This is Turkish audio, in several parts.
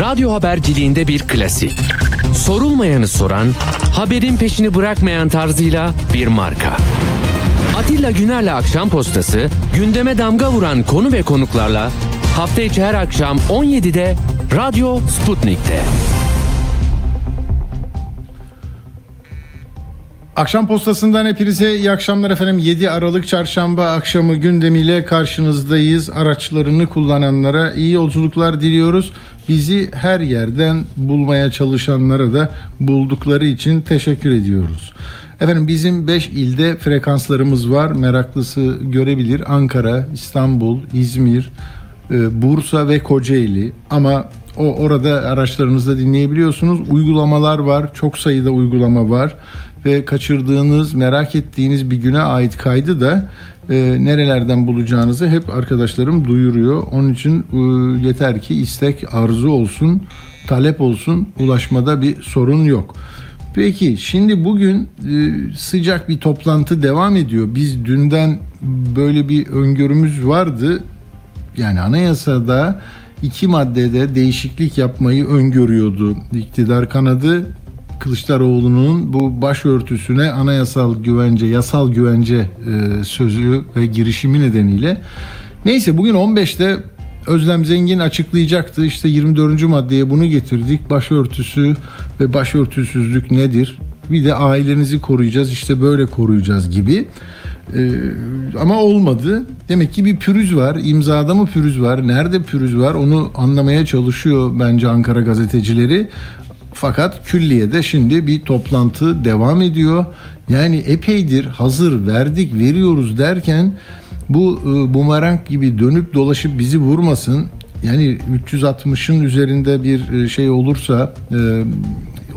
Radyo haberciliğinde bir klasik. Sorulmayanı soran, haberin peşini bırakmayan tarzıyla bir marka. Atilla Güner'le Akşam Postası, gündeme damga vuran konu ve konuklarla hafta içi her akşam 17'de Radyo Sputnik'te. Akşam postasından hepinize iyi akşamlar efendim. 7 Aralık Çarşamba akşamı gündemiyle karşınızdayız. Araçlarını kullananlara iyi yolculuklar diliyoruz. Bizi her yerden bulmaya çalışanlara da buldukları için teşekkür ediyoruz. Efendim bizim 5 ilde frekanslarımız var. Meraklısı görebilir. Ankara, İstanbul, İzmir, e, Bursa ve Kocaeli. Ama o orada araçlarınızda dinleyebiliyorsunuz. Uygulamalar var. Çok sayıda uygulama var ve kaçırdığınız, merak ettiğiniz bir güne ait kaydı da e, nerelerden bulacağınızı hep arkadaşlarım duyuruyor. Onun için e, yeter ki istek, arzu olsun, talep olsun, ulaşmada bir sorun yok. Peki şimdi bugün e, sıcak bir toplantı devam ediyor. Biz dünden böyle bir öngörümüz vardı. Yani anayasada iki maddede değişiklik yapmayı öngörüyordu iktidar kanadı. Kılıçdaroğlu'nun bu başörtüsüne anayasal güvence, yasal güvence e, sözü ve girişimi nedeniyle. Neyse bugün 15'te Özlem Zengin açıklayacaktı. İşte 24. maddeye bunu getirdik. Başörtüsü ve başörtüsüzlük nedir? Bir de ailenizi koruyacağız. işte böyle koruyacağız gibi. Ee, ama olmadı. Demek ki bir pürüz var. İmzada mı pürüz var? Nerede pürüz var? Onu anlamaya çalışıyor bence Ankara gazetecileri. Fakat külliyede şimdi bir toplantı devam ediyor. Yani epeydir hazır verdik veriyoruz derken bu e, bumerang gibi dönüp dolaşıp bizi vurmasın. Yani 360'ın üzerinde bir e, şey olursa e,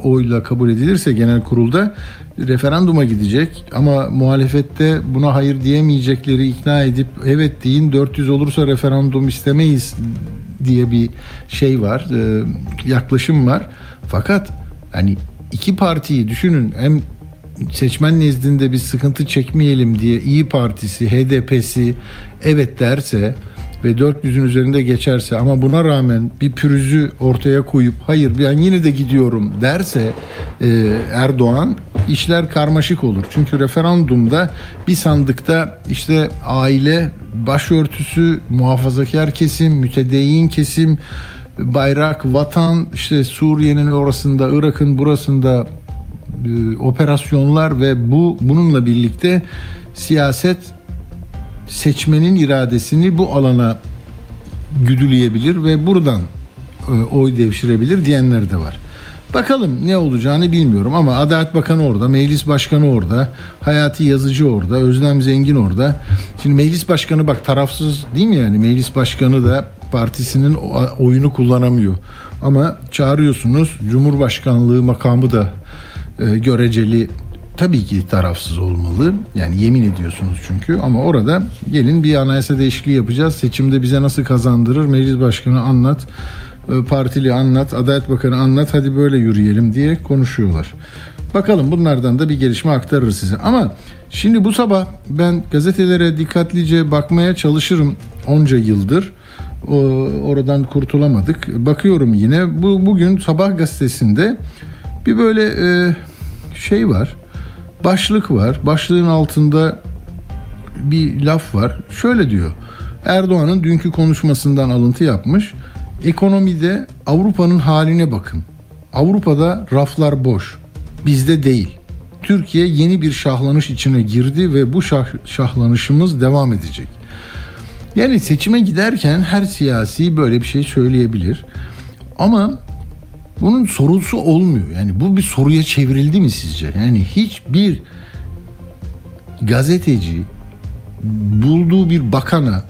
oyla kabul edilirse genel kurulda referanduma gidecek ama muhalefette buna hayır diyemeyecekleri ikna edip evet deyin 400 olursa referandum istemeyiz diye bir şey var yaklaşım var fakat hani iki partiyi düşünün hem seçmen nezdinde bir sıkıntı çekmeyelim diye İyi Partisi, HDP'si evet derse ve 400'ün üzerinde geçerse ama buna rağmen bir pürüzü ortaya koyup hayır ben yine de gidiyorum derse e, Erdoğan işler karmaşık olur. Çünkü referandumda bir sandıkta işte aile, başörtüsü, muhafazakar kesim, mütedeyyin kesim, bayrak, vatan, işte Suriye'nin orasında, Irak'ın burasında e, operasyonlar ve bu bununla birlikte siyaset seçmenin iradesini bu alana güdüleyebilir ve buradan e, oy devşirebilir diyenler de var. Bakalım ne olacağını bilmiyorum ama Adalet Bakanı orada, Meclis Başkanı orada, Hayati Yazıcı orada, Özlem Zengin orada. Şimdi Meclis Başkanı bak tarafsız değil mi yani? Meclis Başkanı da partisinin oyunu kullanamıyor. Ama çağırıyorsunuz Cumhurbaşkanlığı makamı da e, göreceli tabii ki tarafsız olmalı. Yani yemin ediyorsunuz çünkü ama orada gelin bir anayasa değişikliği yapacağız. Seçimde bize nasıl kazandırır? Meclis Başkanı anlat, e, partili anlat, Adalet Bakanı anlat. Hadi böyle yürüyelim diye konuşuyorlar. Bakalım bunlardan da bir gelişme aktarır size. Ama şimdi bu sabah ben gazetelere dikkatlice bakmaya çalışırım onca yıldır. Oradan kurtulamadık. Bakıyorum yine bu bugün Sabah gazetesinde bir böyle e, şey var. Başlık var. Başlığın altında bir laf var. Şöyle diyor. Erdoğan'ın dünkü konuşmasından alıntı yapmış. Ekonomide Avrupa'nın haline bakın. Avrupa'da raflar boş. Bizde değil. Türkiye yeni bir şahlanış içine girdi ve bu şah, şahlanışımız devam edecek. Yani seçime giderken her siyasi böyle bir şey söyleyebilir. Ama bunun sorusu olmuyor. Yani bu bir soruya çevrildi mi sizce? Yani hiçbir gazeteci bulduğu bir bakana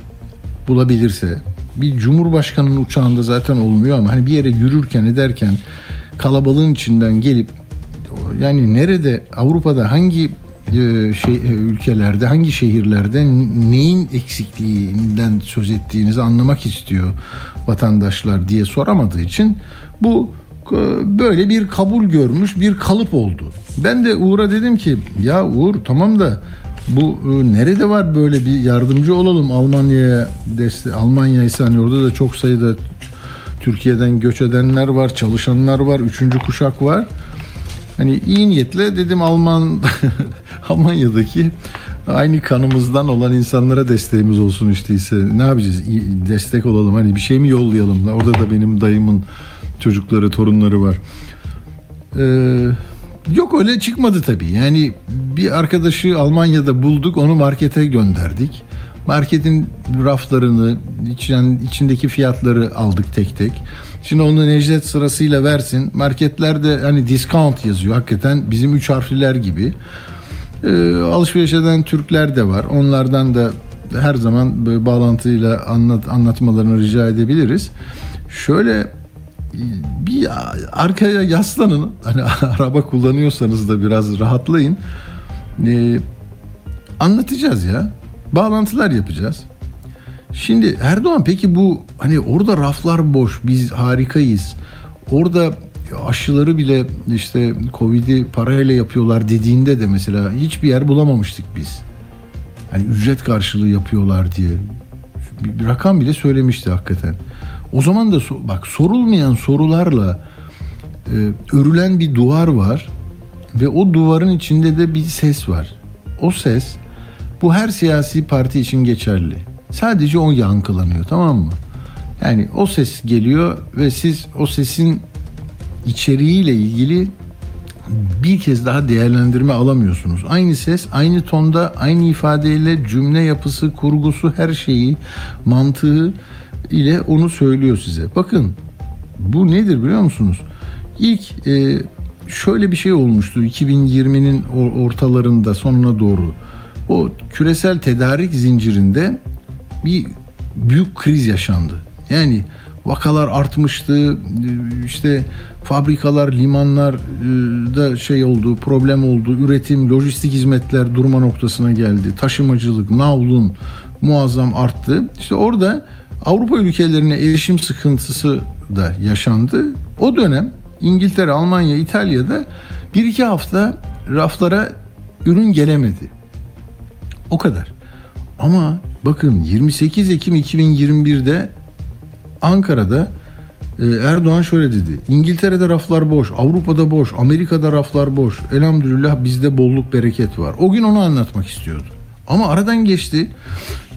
bulabilirse bir cumhurbaşkanının uçağında zaten olmuyor ama hani bir yere yürürken ederken kalabalığın içinden gelip yani nerede Avrupa'da hangi şey e, ülkelerde hangi şehirlerde neyin eksikliğinden söz ettiğinizi anlamak istiyor vatandaşlar diye soramadığı için bu e, böyle bir kabul görmüş bir kalıp oldu. Ben de Uğur'a dedim ki ya Uğur tamam da bu e, nerede var böyle bir yardımcı olalım Almanya'ya destek Almanya ise hani orada da çok sayıda Türkiye'den göç edenler var, çalışanlar var, üçüncü kuşak var. Hani iyi niyetle dedim Alman Almanya'daki aynı kanımızdan olan insanlara desteğimiz olsun işte ise ne yapacağız? Destek olalım hani bir şey mi yollayalım? Orada da benim dayımın çocukları, torunları var. Ee, yok öyle çıkmadı tabii. Yani bir arkadaşı Almanya'da bulduk, onu markete gönderdik. Marketin raflarını, içen, içindeki fiyatları aldık tek tek. Şimdi onu Necdet sırasıyla versin. Marketlerde hani discount yazıyor. Hakikaten bizim üç harfliler gibi. Ee, alışveriş eden Türkler de var. Onlardan da her zaman bağlantıyla anlat, anlatmalarını rica edebiliriz. Şöyle bir arkaya yaslanın. Hani araba kullanıyorsanız da biraz rahatlayın. Ee, anlatacağız ya. Bağlantılar yapacağız. Şimdi Erdoğan peki bu hani orada raflar boş. Biz harikayız. Orada aşıları bile işte Covid'i parayla yapıyorlar dediğinde de mesela hiçbir yer bulamamıştık biz. Hani ücret karşılığı yapıyorlar diye. Bir, rakam bile söylemişti hakikaten. O zaman da bak sorulmayan sorularla e, örülen bir duvar var ve o duvarın içinde de bir ses var. O ses bu her siyasi parti için geçerli. Sadece o yankılanıyor tamam mı? Yani o ses geliyor ve siz o sesin içeriğiyle ilgili bir kez daha değerlendirme alamıyorsunuz. Aynı ses, aynı tonda, aynı ifadeyle cümle yapısı, kurgusu, her şeyi, mantığı ile onu söylüyor size. Bakın bu nedir biliyor musunuz? İlk e, şöyle bir şey olmuştu 2020'nin o- ortalarında sonuna doğru. O küresel tedarik zincirinde bir büyük kriz yaşandı. Yani vakalar artmıştı. işte fabrikalar, limanlar e, da şey oldu, problem oldu. Üretim, lojistik hizmetler durma noktasına geldi. Taşımacılık, navlun muazzam arttı. İşte orada Avrupa ülkelerine erişim sıkıntısı da yaşandı. O dönem İngiltere, Almanya, İtalya'da bir iki hafta raflara ürün gelemedi. O kadar. Ama bakın 28 Ekim 2021'de Ankara'da e, Erdoğan şöyle dedi. İngiltere'de raflar boş, Avrupa'da boş, Amerika'da raflar boş. Elhamdülillah bizde bolluk bereket var. O gün onu anlatmak istiyordu. Ama aradan geçti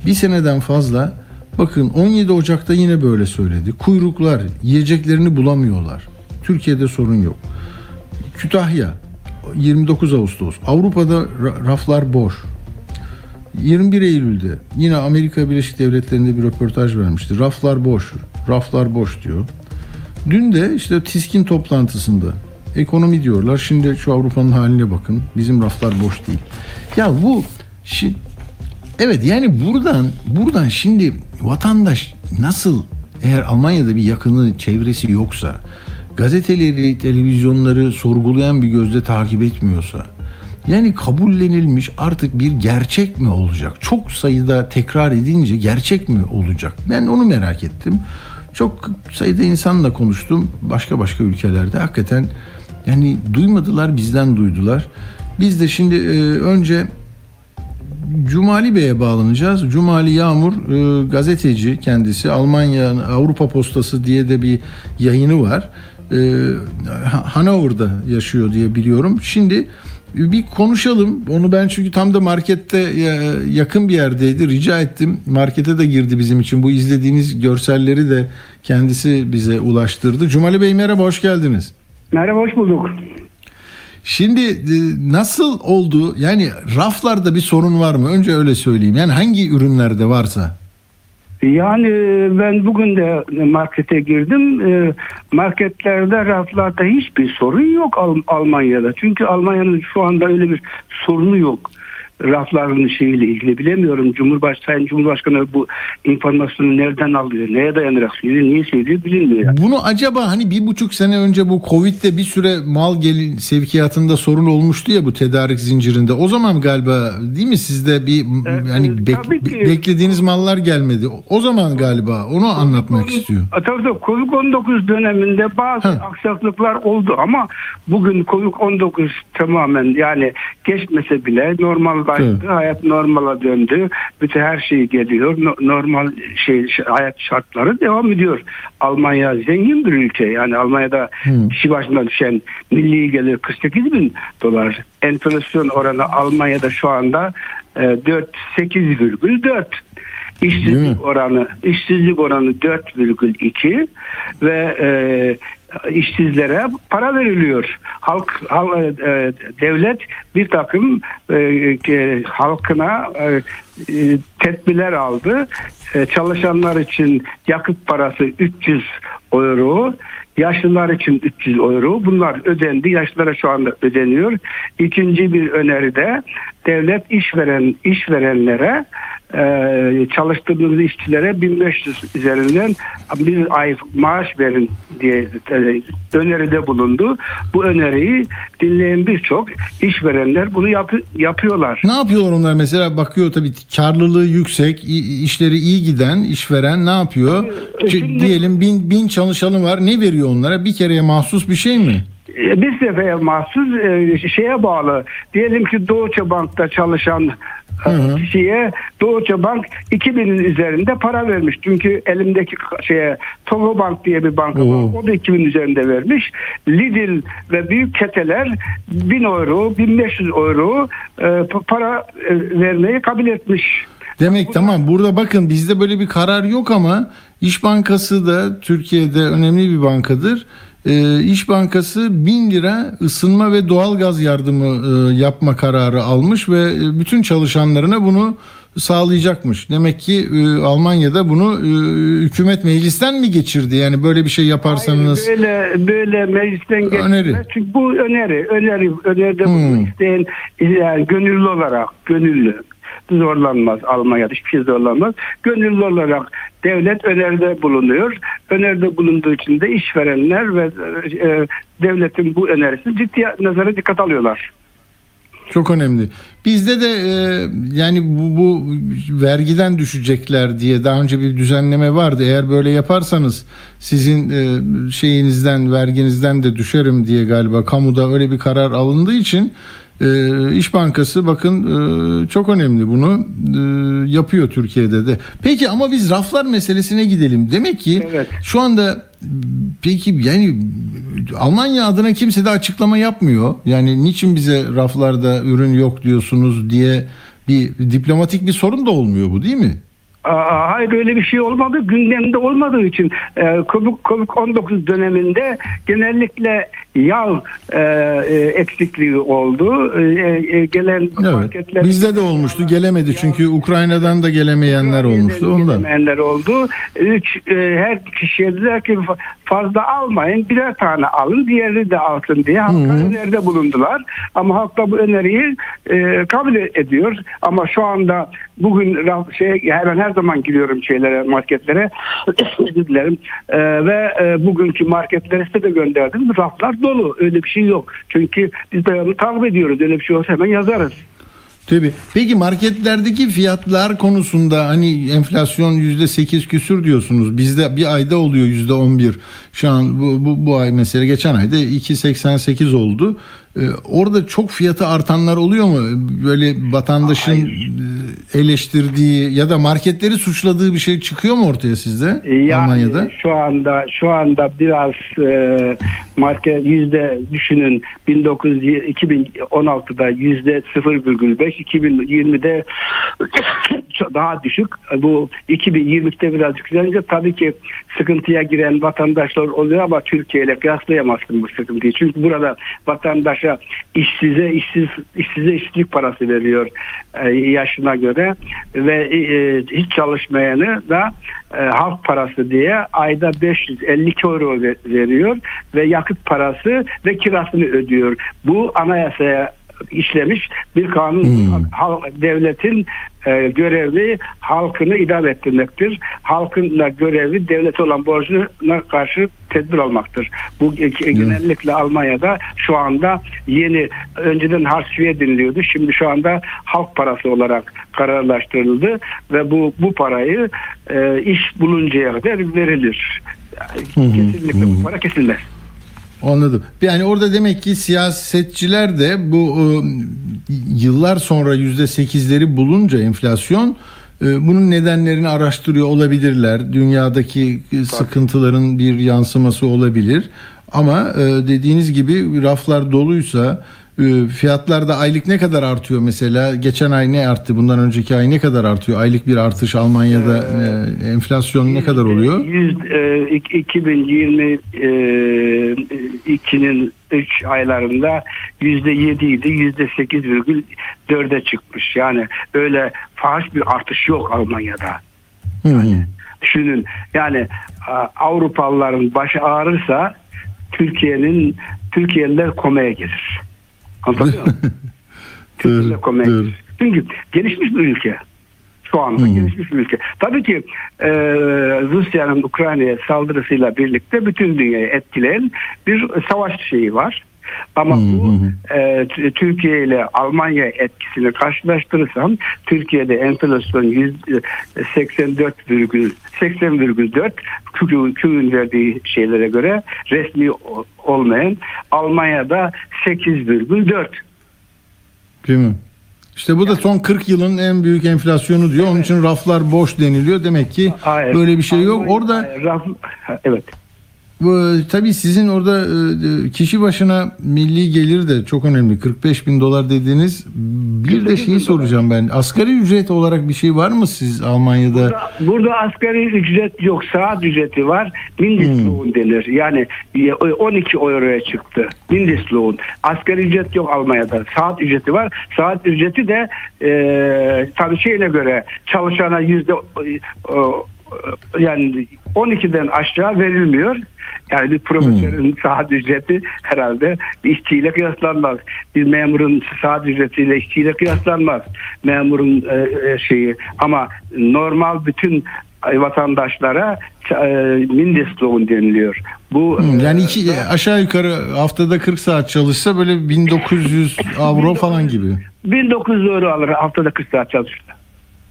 bir seneden fazla. Bakın 17 Ocak'ta yine böyle söyledi. Kuyruklar, yiyeceklerini bulamıyorlar. Türkiye'de sorun yok. Kütahya 29 Ağustos. Avrupa'da ra- raflar boş. 21 Eylül'de yine Amerika Birleşik Devletleri'nde bir röportaj vermişti. Raflar boş, raflar boş diyor. Dün de işte TİSK'in toplantısında ekonomi diyorlar. Şimdi şu Avrupa'nın haline bakın. Bizim raflar boş değil. Ya bu şi, evet yani buradan buradan şimdi vatandaş nasıl eğer Almanya'da bir yakını çevresi yoksa gazeteleri, televizyonları sorgulayan bir gözle takip etmiyorsa yani kabullenilmiş artık bir gerçek mi olacak? Çok sayıda tekrar edince gerçek mi olacak? Ben onu merak ettim. Çok sayıda insanla konuştum başka başka ülkelerde. Hakikaten yani duymadılar bizden duydular. Biz de şimdi e, önce Cumali Bey'e bağlanacağız. Cumali Yağmur e, gazeteci kendisi. Almanya Avrupa Postası diye de bir yayını var. E, Ha- Hanover'da yaşıyor diye biliyorum. Şimdi bir konuşalım. Onu ben çünkü tam da markette e, yakın bir yerdeydi. Rica ettim. Markete de girdi bizim için. Bu izlediğiniz görselleri de kendisi bize ulaştırdı. Cumali Bey merhaba, hoş geldiniz. Merhaba, hoş bulduk. Şimdi e, nasıl oldu? Yani raflarda bir sorun var mı? Önce öyle söyleyeyim. Yani hangi ürünlerde varsa. Yani e, ben bugün de markete girdim. E, Marketlerde, raflarda hiçbir sorun yok Al- Almanya'da. Çünkü Almanya'nın şu anda öyle bir sorunu yok. Rafların şeyiyle ilgili bilemiyorum. Cumhurbaşkanı, Sayın Cumhurbaşkanı bu informasyonu nereden alıyor, neye dayanarak söylüyor, niye söylüyor bilinmiyor. Yani. Bunu acaba hani bir buçuk sene önce bu Covid'de bir süre mal gelin sevkiyatında sorun olmuştu ya bu tedarik zincirinde. O zaman galiba değil mi sizde bir Evet, yani bek- beklediğiniz mallar gelmedi. O zaman galiba onu anlatmak istiyor. E, Tabii tabii Covid-19 döneminde bazı Hı. aksaklıklar oldu ama bugün Covid-19 tamamen yani geçmese bile normal normallaştı. Evet. Hayat normala döndü. Bütün her şey geliyor. No- normal şey hayat şartları devam ediyor. Almanya zengin bir ülke. Yani Almanya'da Hmm. kişi başına düşen milli gelir 48 bin dolar. Enflasyon oranı Almanya'da şu anda e, 4 8,4. İşsizlik oranı işsizlik oranı 4,2 ve e, işsizlere para veriliyor. Halk, hal- e, devlet bir takım e, e, halkına e, e, tedbirler aldı. E, çalışanlar için yakıt parası 300 euro, yaşlılar için 300 euro. Bunlar ödendi. Yaşlılara şu anda ödeniyor. İkinci bir öneri de devlet işveren işverenlere e, çalıştırdığınız işçilere 1500 üzerinden bir ay maaş verin diye e, öneride bulundu. Bu öneriyi dinleyen birçok işverenler bunu yapı- yapıyorlar. Ne yapıyorlar onlar mesela bakıyor tabii karlılığı yüksek, işleri iyi giden işveren ne yapıyor? E, şimdi- diyelim bin, bin çalışanı var ne veriyor onlara? Bir kereye mahsus bir şey mi? E, Bir sefere mahsus e, şeye bağlı. Diyelim ki Doğuça Bank'ta çalışan e, Hı hı. kişiye Doğuça Bank 2000'in üzerinde para vermiş. Çünkü elimdeki şeye Togo Bank diye bir banka var. O da 2000 üzerinde vermiş. Lidl ve büyük keteler 1000 euro, 1500 euro e, pa- para e, vermeyi kabul etmiş. Demek tamam burada bakın bizde böyle bir karar yok ama İş Bankası da Türkiye'de önemli bir bankadır. Ee, İş Bankası 1000 lira ısınma ve doğalgaz yardımı e, yapma kararı almış ve e, bütün çalışanlarına bunu sağlayacakmış. Demek ki e, Almanya'da bunu e, hükümet meclisten mi geçirdi? Yani böyle bir şey yaparsanız Hayır, böyle böyle meclisten geçmez. Öneri. Çünkü bu öneri, öneri, öneride Hmm. bunu isteyen yani gönüllü olarak, gönüllü zorlanmaz Almanya'da hiçbir şey zorlanmaz. Gönüllü olarak devlet öneride bulunuyor. Öneride bulunduğu için de işverenler ve e, devletin bu önerisini ciddi nazara dikkat alıyorlar. Çok önemli. Bizde de e, yani bu, bu vergiden düşecekler diye daha önce bir düzenleme vardı. Eğer böyle yaparsanız sizin e, şeyinizden verginizden de düşerim diye galiba kamuda öyle bir karar alındığı için e, İş Bankası bakın e, çok önemli bunu e, yapıyor Türkiye'de de. Peki ama biz raflar meselesine gidelim. Demek ki Evet. şu anda peki yani Almanya adına kimse de açıklama yapmıyor. Yani niçin bize raflarda ürün yok diyorsunuz diye bir diplomatik bir sorun da olmuyor bu değil mi? Hayır öyle bir şey olmadı. Gündemde olmadığı için e, Covid- Covid-19 döneminde genellikle yağ e, e, eksikliği oldu. E, e, gelen Evet. marketler Bizde de olmuştu. Gelemedi çünkü Ukrayna'dan da gelemeyenler olmuştu ondan. Gelemeyenler oldu. Üç, e, her kişiye dediler ki fazla almayın birer tane alın diğeri de alsın diye halka öneride bulundular. Ama halk da bu öneriyi e, kabul ediyor. Ama şu anda bugün şey hemen her zaman giriyorum şeylere marketlere dilerim. E, ve e, bugünkü marketlere size de gönderdim. Raflar dolu. Öyle bir şey yok. Çünkü biz de takip ediyoruz. Öyle bir şey olsa hemen yazarız. Tabii. Peki marketlerdeki fiyatlar konusunda hani enflasyon yüzde sekiz küsür diyorsunuz. Bizde bir ayda oluyor yüzde on bir. Şu an bu, bu, bu ay mesela geçen ayda 2.88 oldu. Ee, orada çok fiyatı artanlar oluyor mu? Böyle vatandaşın e, eleştirdiği ya da marketleri suçladığı bir şey çıkıyor mu ortaya sizde Yani Almanya'da? şu anda şu anda biraz e, market yüzde düşünün 19 2016'da yüzde 0,5 2020'de çok daha düşük. Bu 2020'de biraz yükselince tabii ki sıkıntıya giren vatandaşlar oluyor ama Türkiye ile kıyaslayamazsın bu sıkıntıyı. Çünkü burada vatandaşa işsize işsiz işsize işsizlik parası veriyor e, yaşına göre ve e, hiç çalışmayanı da e, halk parası diye ayda 552 euro ve- veriyor ve yakıt parası ve kirasını ödüyor. Bu anayasaya işlemiş bir kanun Hmm. Hal- devletin e, görevi halkını idare ettirmektir. Halkın da görevi devlet olan borcuna karşı tedbir almaktır. Bu e, genellikle Almanya'da şu anda yeni önceden harçviye deniliyordu. Şimdi şu anda halk parası olarak kararlaştırıldı ve bu bu parayı e, iş buluncaya kadar verilir. hı, Kesinlikle bu para kesilmez. Anladım. Yani orada demek ki siyasetçiler de bu e, yıllar sonra yüzde sekizleri bulunca enflasyon e, bunun nedenlerini araştırıyor olabilirler. Dünyadaki e, sıkıntıların bir yansıması olabilir. Ama e, dediğiniz gibi raflar doluysa fiyatlar da aylık ne kadar artıyor mesela? Geçen ay ne arttı? Bundan önceki ay ne kadar artıyor? Aylık bir artış Almanya'da e, enflasyon ne kadar oluyor? Yüz, e, ik- 2022'nin 3 aylarında yüzde yedi idi, yüzde sekiz virgül dörde çıkmış. Yani öyle fahiş bir artış yok Almanya'da. Hı hı. Düşünün yani Avrupalıların başı ağrırsa Türkiye'nin Türkiye'liler komaya gelir. Anlatabiliyor muyum? Gelir. Çünkü gelişmiş bir ülke. Şu anda Hı. gelişmiş bir ülke. Tabii ki e, Rusya'nın Ukrayna'ya saldırısıyla birlikte bütün dünyayı etkileyen bir savaş şeyi var. Ama Hı, bu e, Türkiye ile Almanya etkisini karşılaştırırsam Türkiye'de enflasyon yüzde 84,4 80,4 Kü- KÜ'nün verdiği şeylere göre resmi olmayan Almanya'da 8,4 Değil mi? İşte bu da son 40 yılın en büyük enflasyonu diyor. Onun için raflar boş deniliyor. Demek ki Hayır. böyle bir şey yok. Orada Raf- evet. Bu, tabii sizin orada e, kişi başına milli gelir de çok önemli. 45 bin dolar dediğiniz. Bir de şeyi soracağım ben. Asgari ücret olarak bir şey var mı siz Almanya'da? Burada, burada asgari ücret yok, saat ücreti var. Mindestlohn denir. Yani e, 12 euroya çıktı. Mindestlohn. Asgari ücret yok Almanya'da. Saat ücreti var. Saat ücreti de e, tabii şeyine göre çalışana yüzde e, e, yani 12'den aşağı verilmiyor. Yani bir profesörün saat ücreti herhalde işçiyle kıyaslanmaz. Bir memurun saat ücretiyle işçiyle kıyaslanmaz. Memurun e, e, şeyi ama normal bütün vatandaşlara e, Mindestlohn deniliyor. Bu Yani e, iki, aşağı yukarı haftada 40 saat çalışsa böyle 1900 avro falan gibi. 1900 euro alır haftada 40 saat çalışırsa.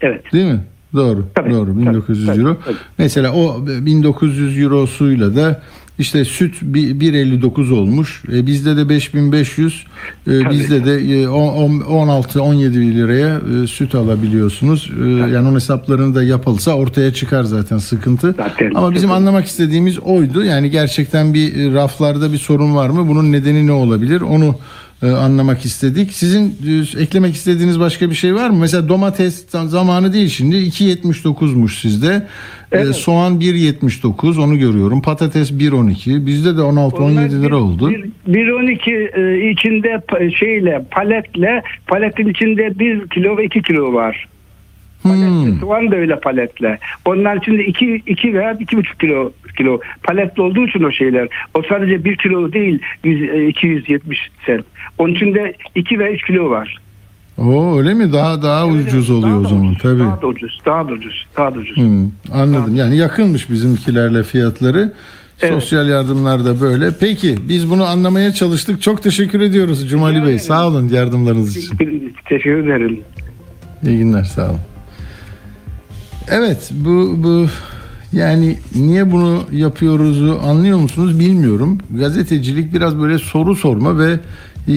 Evet. Değil mi? Doğru. Tabii, doğru. tabii, 1900 tabii, euro. tabii. Mesela o 1900 eurosuyla da işte süt bir- 1.59 olmuş. E, bizde de 5500. E, bizde de e, on- on- 16-17 liraya e, süt alabiliyorsunuz. E, yani onun hesaplarını da yapılsa ortaya çıkar zaten sıkıntı. Zaten. Ama bizim Tabii. anlamak istediğimiz oydu. Yani gerçekten bir e, raflarda bir sorun var mı? Bunun nedeni ne olabilir? Onu e, anlamak istedik. Sizin e, eklemek istediğiniz başka bir şey var mı? Mesela domates zamanı değil şimdi 2.79'muş sizde. E, Evet. soğan 1.79 onu görüyorum. Patates 1.12. Bizde de 16-17 lira oldu. Bir, bir 12 e, içinde pa- şeyle paletle paletin içinde 1 kilo ve 2 kilo var. Hmm. Paletli soğan da öyle paletle. Onların içinde 2 2 veya 2,5 kilo kilo paletli olduğu için o şeyler. O sadece 1 kilo değil 100, e, 270 sent. Onun içinde 2 ve 3 kilo var. Oo öyle mi? Daha daha ucuz Daha oluyor o da zaman ucuz, tabii. Daha da ucuz. Daha da ucuz. Daha da ucuz. Hmm, anladım. Yani yakınmış bizimkilerle fiyatları. Evet. Sosyal yardımlar da böyle. Peki biz bunu anlamaya çalıştık. Çok teşekkür ediyoruz Cumali Bey. Sağ olun yardımlarınız için. Teşekkür ederim. İyi günler sağ olun. Evet bu bu yani niye bunu yapıyoruzu anlıyor musunuz bilmiyorum. Gazetecilik biraz böyle soru sorma ve e,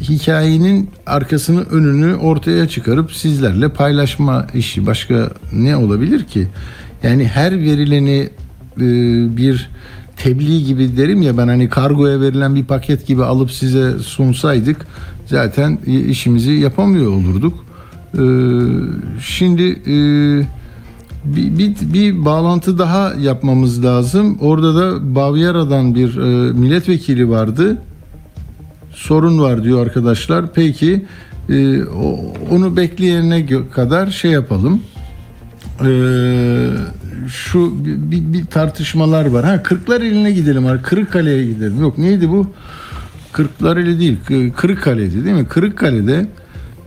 hikayenin arkasını önünü ortaya çıkarıp sizlerle paylaşma işi. Başka ne olabilir ki? Yani her verileni e, bir tebliğ gibi derim ya ben hani kargoya verilen bir paket gibi alıp size sunsaydık zaten işimizi yapamıyor olurduk. Şimdi e, bir, bir, bir bağlantı daha yapmamız lazım. Orada da Bavyera'dan bir e, milletvekili vardı. Sorun var diyor arkadaşlar. Peki e, onu bekleyene kadar şey yapalım. Ee, şu bir, bir- tartışmalar var. Ha Kırklareli'ne gidelim. abi. Kırıkkale'ye gidelim. Yok neydi bu? Kırklareli değil. K- Kırıkkale'di değil mi? Kırıkkale'de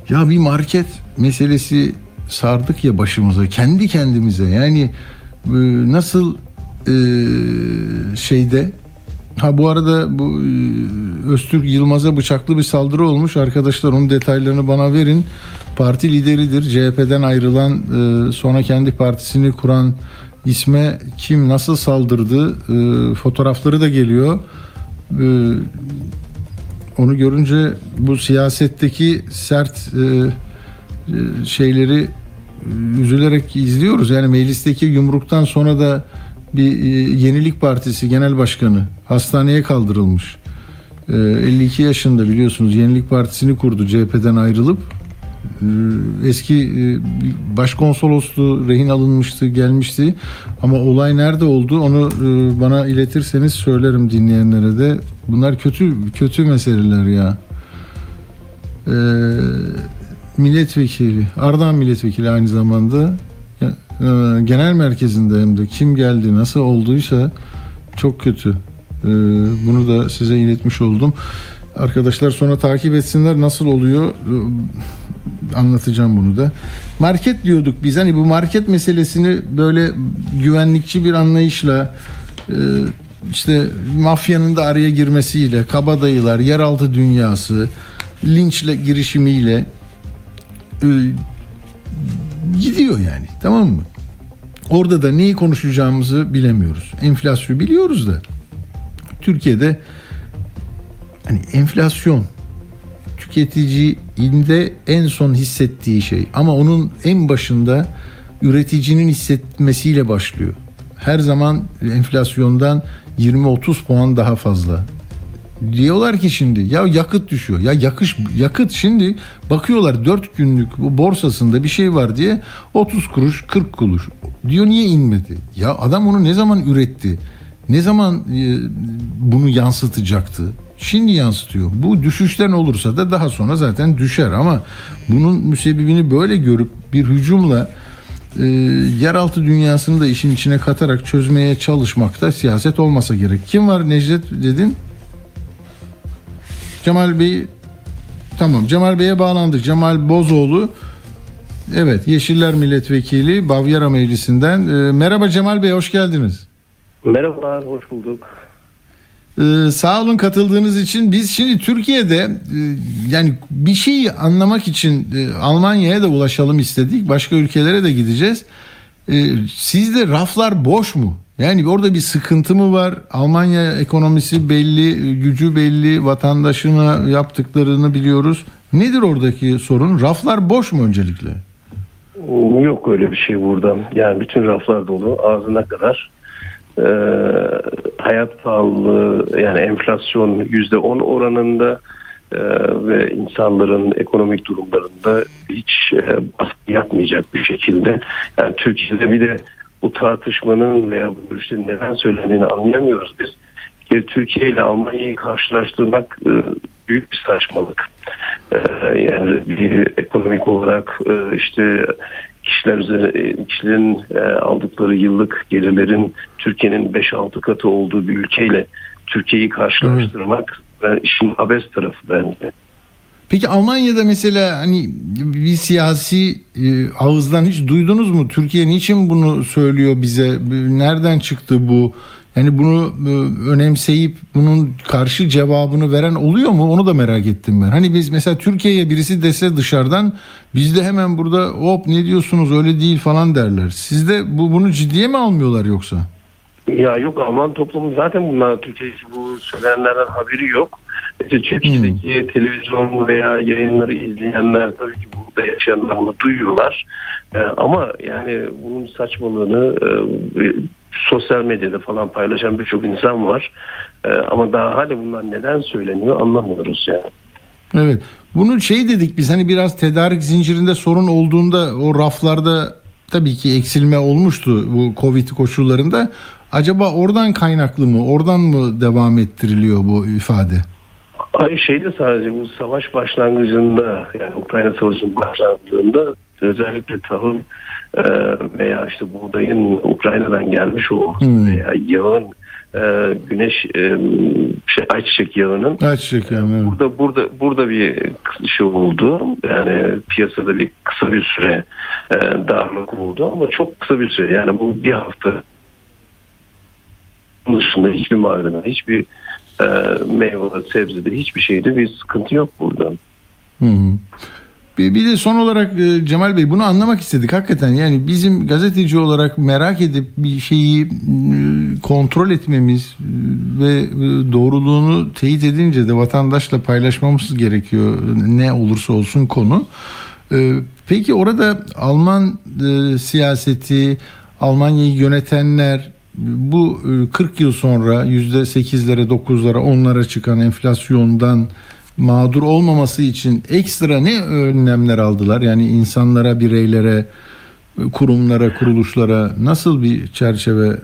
ya bir market meselesi sardık ya başımıza. Kendi kendimize. Yani e, nasıl e, şeyde Ha bu arada bu e, Öztürk Yılmaz'a bıçaklı bir saldırı olmuş. Arkadaşlar onun detaylarını bana verin. Parti lideridir. CHP'den ayrılan e, sonra kendi partisini kuran isme kim nasıl saldırdı? E, fotoğrafları da geliyor. Ee, onu görünce bu siyasetteki sert e, e, şeyleri e, üzülerek izliyoruz. Yani meclisteki yumruktan sonra da bir e, Yenilik Partisi Genel Başkanı hastaneye kaldırılmış. E, 52 yaşında biliyorsunuz Yenilik Partisi'ni kurdu CHP'den ayrılıp. E, Eski e, başkonsolosluğu rehin alınmıştı, gelmişti. Ama olay nerede oldu onu e, bana iletirseniz söylerim dinleyenlere de. Bunlar kötü kötü meseleler ya. E, milletvekili, Ardahan milletvekili aynı zamanda e, genel merkezinde hem de kim geldi, nasıl olduysa çok kötü. E, bunu da size iletmiş oldum. Arkadaşlar sonra takip etsinler nasıl oluyor e, anlatacağım bunu da. Market diyorduk biz hani bu market meselesini böyle güvenlikçi bir anlayışla işte mafyanın da araya girmesiyle, kabadayılar, yeraltı dünyası, linçle girişimiyle e, gidiyor yani tamam mı? Orada da neyi konuşacağımızı bilemiyoruz. Enflasyonu biliyoruz da Türkiye'de hani enflasyon tüketicinin en son hissettiği şey ama onun en başında üreticinin hissetmesiyle başlıyor. Her zaman enflasyondan 20-30 puan daha fazla. Diyorlar ki şimdi ya yakıt düşüyor. Ya yakış yakıt şimdi bakıyorlar 4 günlük bu borsasında bir şey var diye 30 kuruş 40 kuruş. Diyor niye inmedi? Ya adam onu ne zaman üretti? Ne zaman e, bunu yansıtacaktı? Şimdi yansıtıyor. Bu düşüşten olursa da daha sonra zaten düşer ama bunun müsebbibini böyle görüp bir hücumla e, yeraltı dünyasını da işin içine katarak çözmeye çalışmakta siyaset olmasa gerek. Kim var Necdet dedin? Cemal Bey tamam Cemal Bey'e bağlandık. Cemal Bozoğlu evet Yeşiller Milletvekili Bavyera Meclisi'nden. E, merhaba Cemal Bey hoş geldiniz. Merhabalar, hoş bulduk. Ee, sağ olun katıldığınız için. Biz şimdi Türkiye'de e, yani bir şeyi anlamak için e, Almanya'ya da ulaşalım istedik. Başka ülkelere de gideceğiz. Ee, sizde raflar boş mu? Yani orada bir sıkıntı mı var? Almanya ekonomisi belli, gücü belli, vatandaşına yaptıklarını biliyoruz. Nedir oradaki sorun? Raflar boş mu öncelikle? Yok öyle bir şey burada. Yani bütün raflar dolu ağzına kadar. Ee, hayat pahalılığı yani enflasyon yüzde on oranında e, ve insanların ekonomik durumlarında hiç e, baskı yapmayacak bir şekilde. Yani Türkiye'de bir de bu tartışmanın veya bu görüşlerin neden söylendiğini anlayamıyoruz biz. Bir Türkiye ile Almanya'yı karşılaştırmak e, büyük bir saçmalık. E, yani bir ekonomik olarak e, işte kişiler kişilerin e, aldıkları yıllık gelirlerin Türkiye'nin 5-6 katı olduğu bir ülkeyle Türkiye'yi karşılaştırmak ve işin abes tarafı bence. Peki Almanya'da mesela hani bir siyasi e, ağızdan hiç duydunuz mu? Türkiye niçin bunu söylüyor bize? Nereden çıktı bu? Yani bunu e, önemseyip bunun karşı cevabını veren oluyor mu? Onu da merak ettim ben. Hani biz mesela Türkiye'ye birisi dese dışarıdan biz de hemen burada hop ne diyorsunuz öyle değil falan derler. Sizde bu bunu ciddiye mi almıyorlar yoksa? Ya yok Alman toplumu zaten bunlar Türkiye'de bu söylenenlerden haberi yok. İşte Türkiye'deki televizyon veya yayınları izleyenler tabii ki burada yaşayanlar bunu duyuyorlar. Ee, ama yani bunun saçmalığını e, sosyal medyada falan paylaşan birçok insan var. Ee, ama daha hala bunlar neden söyleniyor anlamıyoruz yani. Evet. Bunu şey dedik biz hani biraz tedarik zincirinde sorun olduğunda o raflarda tabii ki eksilme olmuştu bu Covid koşullarında. Acaba oradan kaynaklı mı? Oradan mı devam ettiriliyor bu ifade? Ay şeyde sadece bu savaş başlangıcında yani Ukrayna Savaşı'nın başlangıcında özellikle tahıl e, veya işte buğdayın Ukrayna'dan gelmiş olması Hmm. veya yağın e, güneş e, şey, ayçiçek yağının Ayçiçek yani. evet. burada burada burada bir şey oldu. Yani piyasada bir kısa bir süre e, darlık oldu ama çok kısa bir süre. Yani bu bir hafta Bunun dışında hiçbir malzeme, hiçbir e, meyvede, sebzede hiçbir şeyde bir sıkıntı yok burada. Hı hı. Bir bir de son olarak e, Cemal Bey bunu anlamak istedik hakikaten. Yani bizim gazeteci olarak merak edip bir şeyi e, kontrol etmemiz e, ve doğruluğunu teyit edince de vatandaşla paylaşmamız gerekiyor. Ne olursa olsun konu. Peki orada Alman siyaseti, Almanya'yı yönetenler bu e, 40 yıl sonra %8'lere, 9'lara, 10'lara çıkan enflasyondan mağdur olmaması için ekstra ne önlemler aldılar? Yani insanlara, bireylere, kurumlara, kuruluşlara nasıl bir çerçeve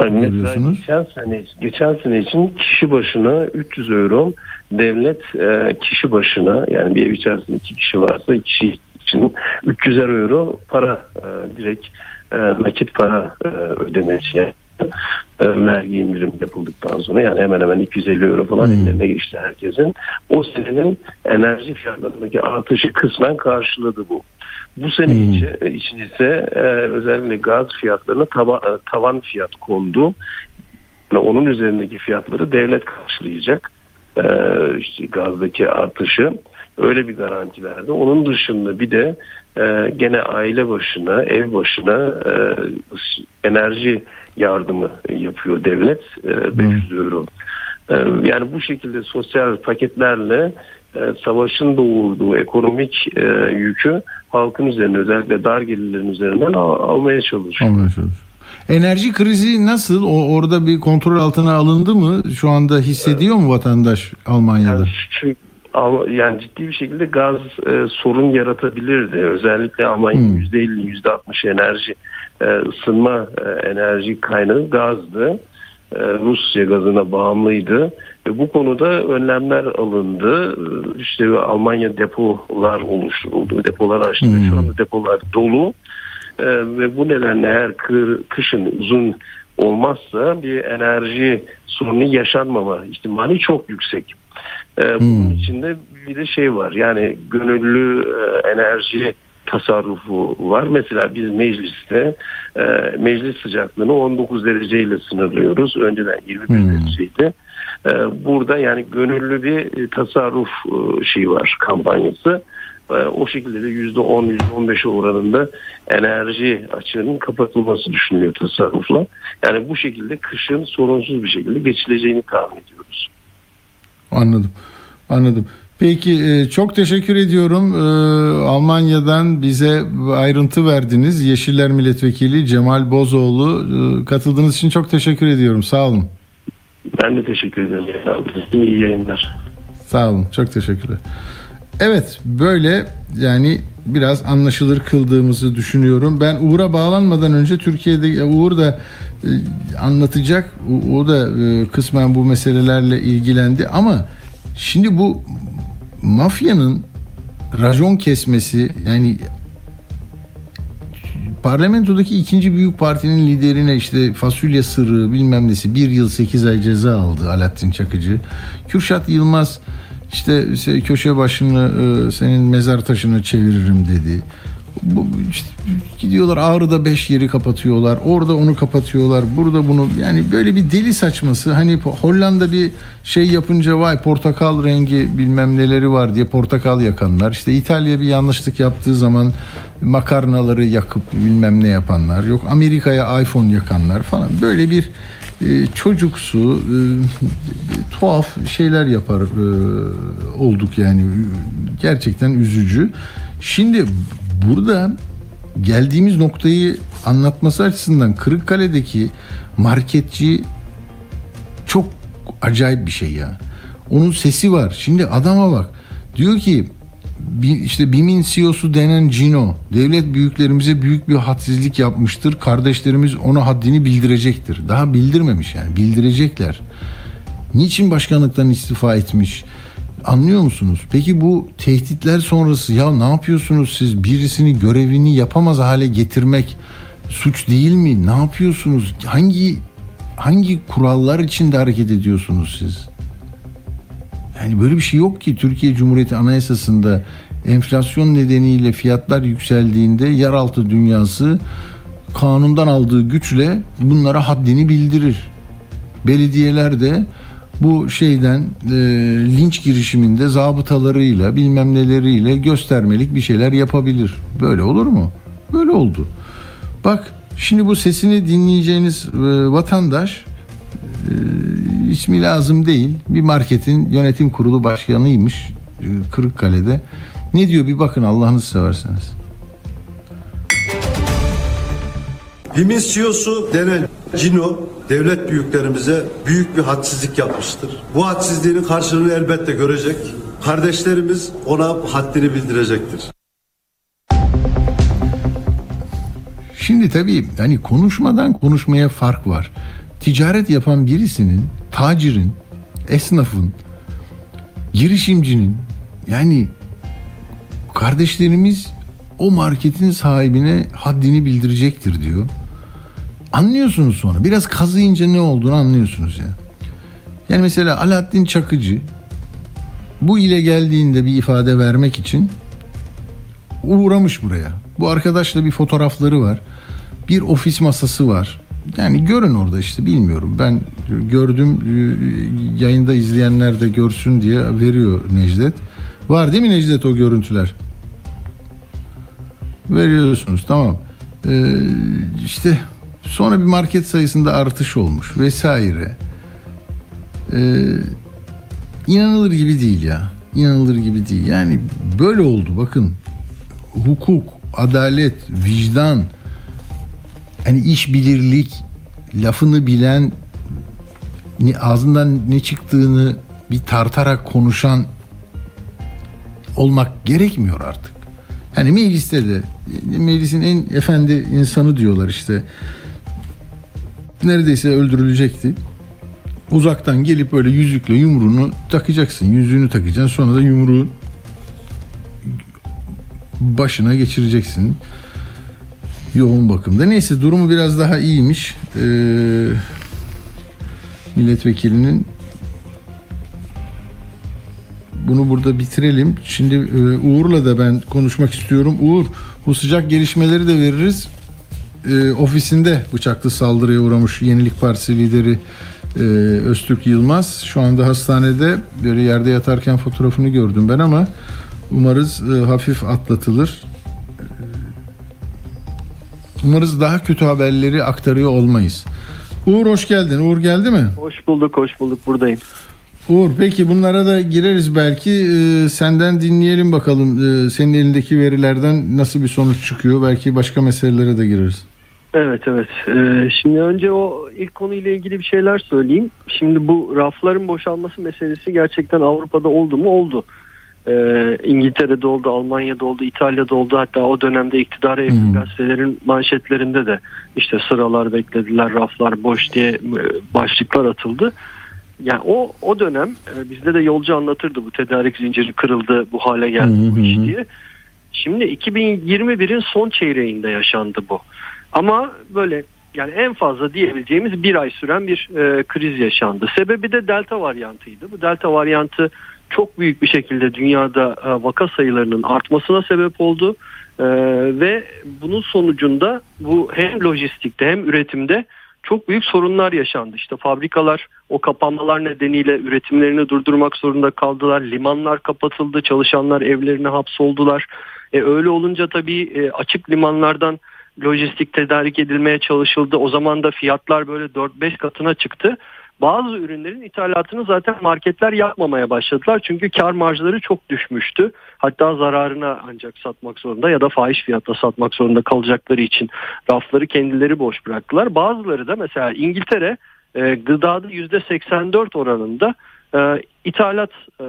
mesela geçen sene, geçen sene için kişi başına 300 euro devlet e, kişi başına yani bir ev içerisinde iki kişi varsa iki kişi için 300 euro para e, direkt e, nakit para e, ödemesi yani. E, vergi indirim yapıldıktan sonra yani hemen hemen 250 euro falan Hmm. ellerine geçti herkesin. O senenin enerji fiyatlarındaki artışı kısmen karşıladı bu. Bu sene Hmm. içi- için ise e, özellikle gaz fiyatlarına tava- e, tavan fiyat kondu. Ve onun üzerindeki fiyatları devlet karşılayacak. E, işte gazdaki artışı öyle bir garanti verdi. Onun dışında bir de e, gene aile başına, ev başına e, enerji yardımı yapıyor devlet. E, 500 euro. E, yani bu şekilde sosyal paketlerle e, savaşın doğurduğu ekonomik e, yükü halkın üzerine özellikle dar gelirlerin üzerinden al- almaya çalışıyor. Anlaşılır. Enerji krizi nasıl? O orada bir kontrol altına alındı mı? Şu anda hissediyor mu vatandaş Almanya'da? Yani, Al- yani ciddi bir şekilde gaz e, sorun yaratabilirdi. Özellikle Almanya Hmm. %50, %60 enerji e, ısınma e, enerji kaynağı gazdı. E, Rusya gazına bağımlıydı. Ve bu konuda önlemler alındı. E, İşte Almanya depolar oluşturuldu. Depolar açtı. ve Şu Hmm. anda depolar dolu. E, ve bu nedenle eğer kır- kışın uzun olmazsa bir enerji sorunu yaşanmama ihtimali çok yüksek. E, bunun Hmm. içinde bir de şey var yani gönüllü e, enerji tasarrufu var. Mesela biz mecliste e, meclis sıcaklığını 19 dereceyle sınırlıyoruz. Önceden 21 Hmm. dereceydi. E, burada yani gönüllü bir tasarruf e, şeyi var kampanyası. E, o şekilde de %10 %15 oranında enerji açığının kapatılması düşünülüyor tasarrufla. Yani bu şekilde kışın sorunsuz bir şekilde geçileceğini tahmin ediyoruz. Anladım. Anladım. Peki e, çok teşekkür ediyorum. E, Almanya'dan bize ayrıntı verdiniz. Yeşiller Milletvekili Cemal Bozoğlu e, katıldığınız için çok teşekkür ediyorum. Sağ olun. Ben de teşekkür ederim. İyi yayınlar. Sağ olun. Çok teşekkürler. Evet böyle yani biraz anlaşılır kıldığımızı düşünüyorum. Ben Uğur'a bağlanmadan önce Türkiye'de Uğur da e, anlatacak. O, da e, kısmen bu meselelerle ilgilendi ama şimdi bu mafyanın rajon kesmesi yani parlamentodaki ikinci büyük partinin liderine işte fasulye sırrı bilmem nesi bir yıl sekiz ay ceza aldı Alaaddin Çakıcı. Kürşat Yılmaz işte köşe başını e, senin mezar taşını çeviririm dedi. Bu, işte gidiyorlar Ağrı'da beş yeri kapatıyorlar. Orada onu kapatıyorlar. Burada bunu yani böyle bir deli saçması. Hani Hollanda bir şey yapınca vay portakal rengi bilmem neleri var diye portakal yakanlar. İşte İtalya bir yanlışlık yaptığı zaman makarnaları yakıp bilmem ne yapanlar. Yok Amerika'ya iPhone yakanlar falan. Böyle bir e, çocuksu e, tuhaf şeyler yapar e, olduk yani gerçekten üzücü. Şimdi burada geldiğimiz noktayı anlatması açısından Kırıkkale'deki marketçi çok acayip bir şey ya. Onun sesi var. Şimdi adama bak. Diyor ki işte BİM'in CEO'su denen Cino devlet büyüklerimize büyük bir hadsizlik yapmıştır. Kardeşlerimiz ona haddini bildirecektir. Daha bildirmemiş yani bildirecekler. Niçin başkanlıktan istifa etmiş? Anlıyor musunuz? Peki bu tehditler sonrası ya ne yapıyorsunuz siz? Birisini görevini yapamaz hale getirmek suç değil mi? Ne yapıyorsunuz? Hangi hangi kurallar içinde hareket ediyorsunuz siz? Yani böyle bir şey yok ki Türkiye Cumhuriyeti Anayasası'nda enflasyon nedeniyle fiyatlar yükseldiğinde yeraltı dünyası kanundan aldığı güçle bunlara haddini bildirir. Belediyeler de bu şeyden e, linç girişiminde zabıtalarıyla bilmem neleriyle göstermelik bir şeyler yapabilir. Böyle olur mu? Böyle oldu. Bak şimdi bu sesini dinleyeceğiniz e, vatandaş ismi lazım değil bir marketin yönetim kurulu başkanıymış e, Kırıkkale'de. Ne diyor bir bakın Allah'ınızı severseniz. Himiz CEO'su denen Cino devlet büyüklerimize büyük bir hadsizlik yapmıştır. Bu hadsizliğinin karşılığını elbette görecek. Kardeşlerimiz ona haddini bildirecektir. Şimdi tabii hani konuşmadan konuşmaya fark var. Ticaret yapan birisinin, tacirin, esnafın, girişimcinin yani kardeşlerimiz o marketin sahibine haddini bildirecektir diyor. Anlıyorsunuz sonra. Biraz kazıyınca ne olduğunu anlıyorsunuz ya. Yani mesela Alaaddin Çakıcı bu ile geldiğinde bir ifade vermek için uğramış buraya. Bu arkadaşla bir fotoğrafları var. Bir ofis masası var. Yani görün orada işte bilmiyorum. Ben gördüm e, yayında izleyenler de görsün diye veriyor Necdet. Var değil mi Necdet o görüntüler? Veriyorsunuz tamam. Ee, işte sonra bir market sayısında artış olmuş vesaire. Ee, inanılır gibi değil ya. İnanılır gibi değil. Yani böyle oldu bakın. Hukuk, adalet, vicdan, hani iş bilirlik, lafını bilen, ne, ağzından ne çıktığını bir tartarak konuşan olmak gerekmiyor artık. Hani mecliste de meclisin en efendi insanı diyorlar işte. Neredeyse öldürülecekti. Uzaktan gelip böyle yüzükle yumruğunu takacaksın. Yüzüğünü takacaksın. Sonra da yumruğu başına geçireceksin. Yoğun bakımda. Neyse durumu biraz daha iyiymiş. Ee, milletvekilinin bunu burada bitirelim. Şimdi e, Uğur'la da ben konuşmak istiyorum. Uğur bu sıcak gelişmeleri de veririz. E, ofisinde bıçaklı saldırıya uğramış Yenilik Partisi lideri e, Öztürk Yılmaz. Şu anda hastanede böyle yerde yatarken fotoğrafını gördüm ben ama umarız e, hafif atlatılır. Umarız daha kötü haberleri aktarıyor olmayız. Uğur hoş geldin. Uğur geldi mi? Hoş bulduk, hoş bulduk. Buradayım. Uğur peki bunlara da gireriz belki. Ee, senden dinleyelim bakalım. Ee, senin elindeki verilerden nasıl bir sonuç çıkıyor? Belki başka meselelere de gireriz. Evet, evet. Ee, şimdi önce o ilk konuyla ilgili bir şeyler söyleyeyim. Şimdi bu rafların boşalması meselesi gerçekten Avrupa'da oldu mu? Oldu. Ee, İngiltere'de oldu, Almanya'da oldu, İtalya'da oldu. Hatta o dönemde iktidara yakın Hmm. gazetelerin manşetlerinde de işte sıralar beklediler, raflar boş diye e, başlıklar atıldı. Yani o o dönem e, bizde de yolcu anlatırdı bu tedarik zinciri kırıldı, bu hale geldi bu iş diye. Şimdi 2021'in son çeyreğinde yaşandı bu. Ama böyle yani en fazla diyebileceğimiz bir ay süren bir e, kriz yaşandı. Sebebi de delta varyantıydı. Bu delta varyantı çok büyük bir şekilde dünyada e, vaka sayılarının artmasına sebep oldu. E, ve bunun sonucunda bu hem lojistikte hem üretimde çok büyük sorunlar yaşandı. İşte fabrikalar o kapanmalar nedeniyle üretimlerini durdurmak zorunda kaldılar. Limanlar kapatıldı, çalışanlar evlerine hapsoldular. E, öyle olunca tabii e, açık limanlardan lojistik tedarik edilmeye çalışıldı. O zaman da fiyatlar böyle 4-5 katına çıktı. Bazı ürünlerin ithalatını zaten marketler yapmamaya başladılar. Çünkü kar marjları çok düşmüştü. Hatta zararına ancak satmak zorunda ya da fahiş fiyatla satmak zorunda kalacakları için rafları kendileri boş bıraktılar. Bazıları da mesela İngiltere e, gıdada %84 oranında e, ithalat e,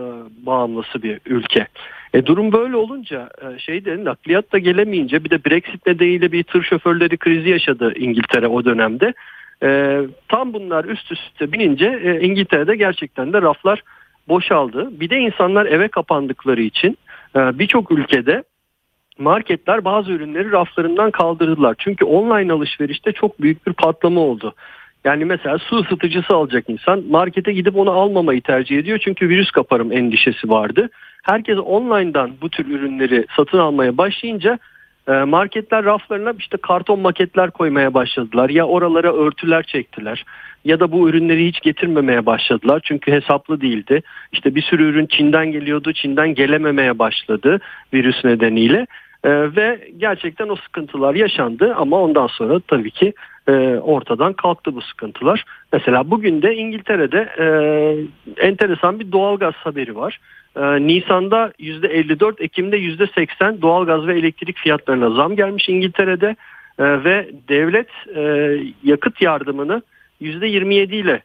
bağımlısı bir ülke. E, durum böyle olunca e, şeyde nakliyat da gelemeyince bir de Brexit nedeniyle bir tır şoförleri krizi yaşadı İngiltere o dönemde. E, tam bunlar üst üste binince e, İngiltere'de gerçekten de raflar boşaldı. Bir de insanlar eve kapandıkları için e, birçok ülkede marketler bazı ürünleri raflarından kaldırdılar. Çünkü online alışverişte çok büyük bir patlama oldu. Yani mesela su ısıtıcısı alacak insan markete gidip onu almamayı tercih ediyor. Çünkü virüs kaparım endişesi vardı. Herkes online'dan bu tür ürünleri satın almaya başlayınca marketler raflarına işte karton maketler koymaya başladılar. Ya oralara örtüler çektiler ya da bu ürünleri hiç getirmemeye başladılar. Çünkü hesaplı değildi. İşte bir sürü ürün Çin'den geliyordu. Çin'den gelememeye başladı virüs nedeniyle. E, ve gerçekten o sıkıntılar yaşandı ama ondan sonra tabii ki e, ortadan kalktı bu sıkıntılar. Mesela bugün de İngiltere'de e, enteresan bir doğalgaz haberi var. E, Nisan'da %54, Ekim'de %80 doğalgaz ve elektrik fiyatlarına zam gelmiş İngiltere'de E, ve devlet e, yakıt yardımını %27 ile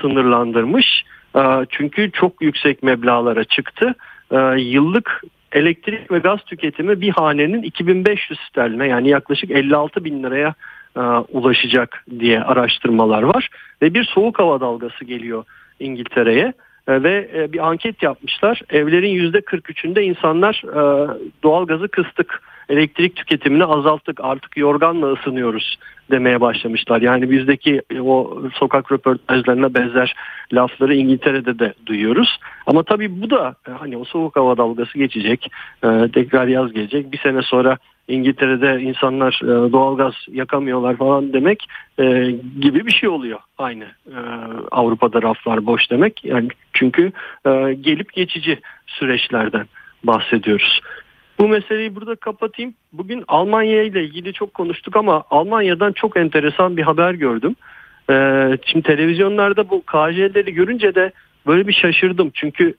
sınırlandırmış. E, çünkü çok yüksek meblağlara çıktı. E, yıllık elektrik ve gaz tüketimi bir hanenin 2500 sterline yani yaklaşık 56 bin liraya e, ulaşacak diye araştırmalar var. Ve bir soğuk hava dalgası geliyor İngiltere'ye ve e, bir anket yapmışlar. Evlerin %43'ünde insanlar e, doğalgazı kıstık, elektrik tüketimini azalttık, artık yorganla ısınıyoruz demeye başlamışlar. Yani bizdeki o sokak röportajlarına benzer lafları İngiltere'de de duyuyoruz. Ama tabii bu da e, hani o soğuk hava dalgası geçecek, e, tekrar yaz gelecek. Bir sene sonra İngiltere'de insanlar e, doğalgaz yakamıyorlar falan demek e, gibi bir şey oluyor aynı e, Avrupa'da raflar boş demek yani çünkü e, gelip geçici süreçlerden bahsediyoruz. Bu meseleyi burada kapatayım. Bugün Almanya ile ilgili çok konuştuk ama Almanya'dan çok enteresan bir haber gördüm. Ee, şimdi televizyonlarda bu KJ'leri görünce de böyle bir şaşırdım. Çünkü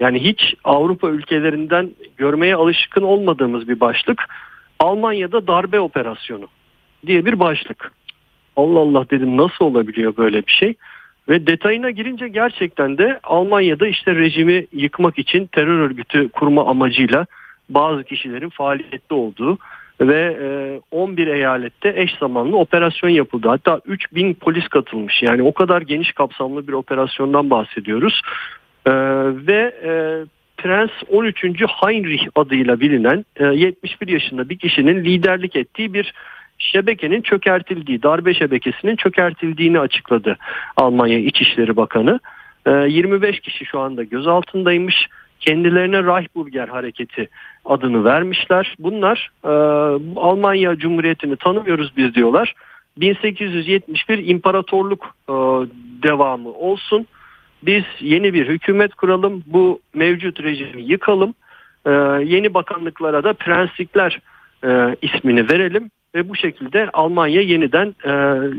yani hiç Avrupa ülkelerinden görmeye alışkın olmadığımız bir başlık. Almanya'da darbe operasyonu diye bir başlık. Allah Allah dedim nasıl olabiliyor böyle bir şey? Ve detayına girince gerçekten de Almanya'da işte rejimi yıkmak için terör örgütü kurma amacıyla bazı kişilerin faaliyette olduğu ve e, 11 eyalette eş zamanlı operasyon yapıldı. Hatta 3000 polis katılmış. Yani o kadar geniş kapsamlı bir operasyondan bahsediyoruz. E, ve e, Prens 13. Heinrich adıyla bilinen e, 71 yaşında bir kişinin liderlik ettiği bir şebekenin çökertildiği, darbe şebekesinin çökertildiğini açıkladı Almanya İçişleri Bakanı. E, 25 kişi şu anda gözaltındaymış. Kendilerine Reichsburger Hareketi adını vermişler. Bunlar e, Almanya Cumhuriyeti'ni tanımıyoruz biz diyorlar. 1871 imparatorluk e, devamı olsun. Biz yeni bir hükümet kuralım. Bu mevcut rejimi yıkalım. E, yeni bakanlıklara da prenslikler e, ismini verelim ve bu şekilde Almanya yeniden e,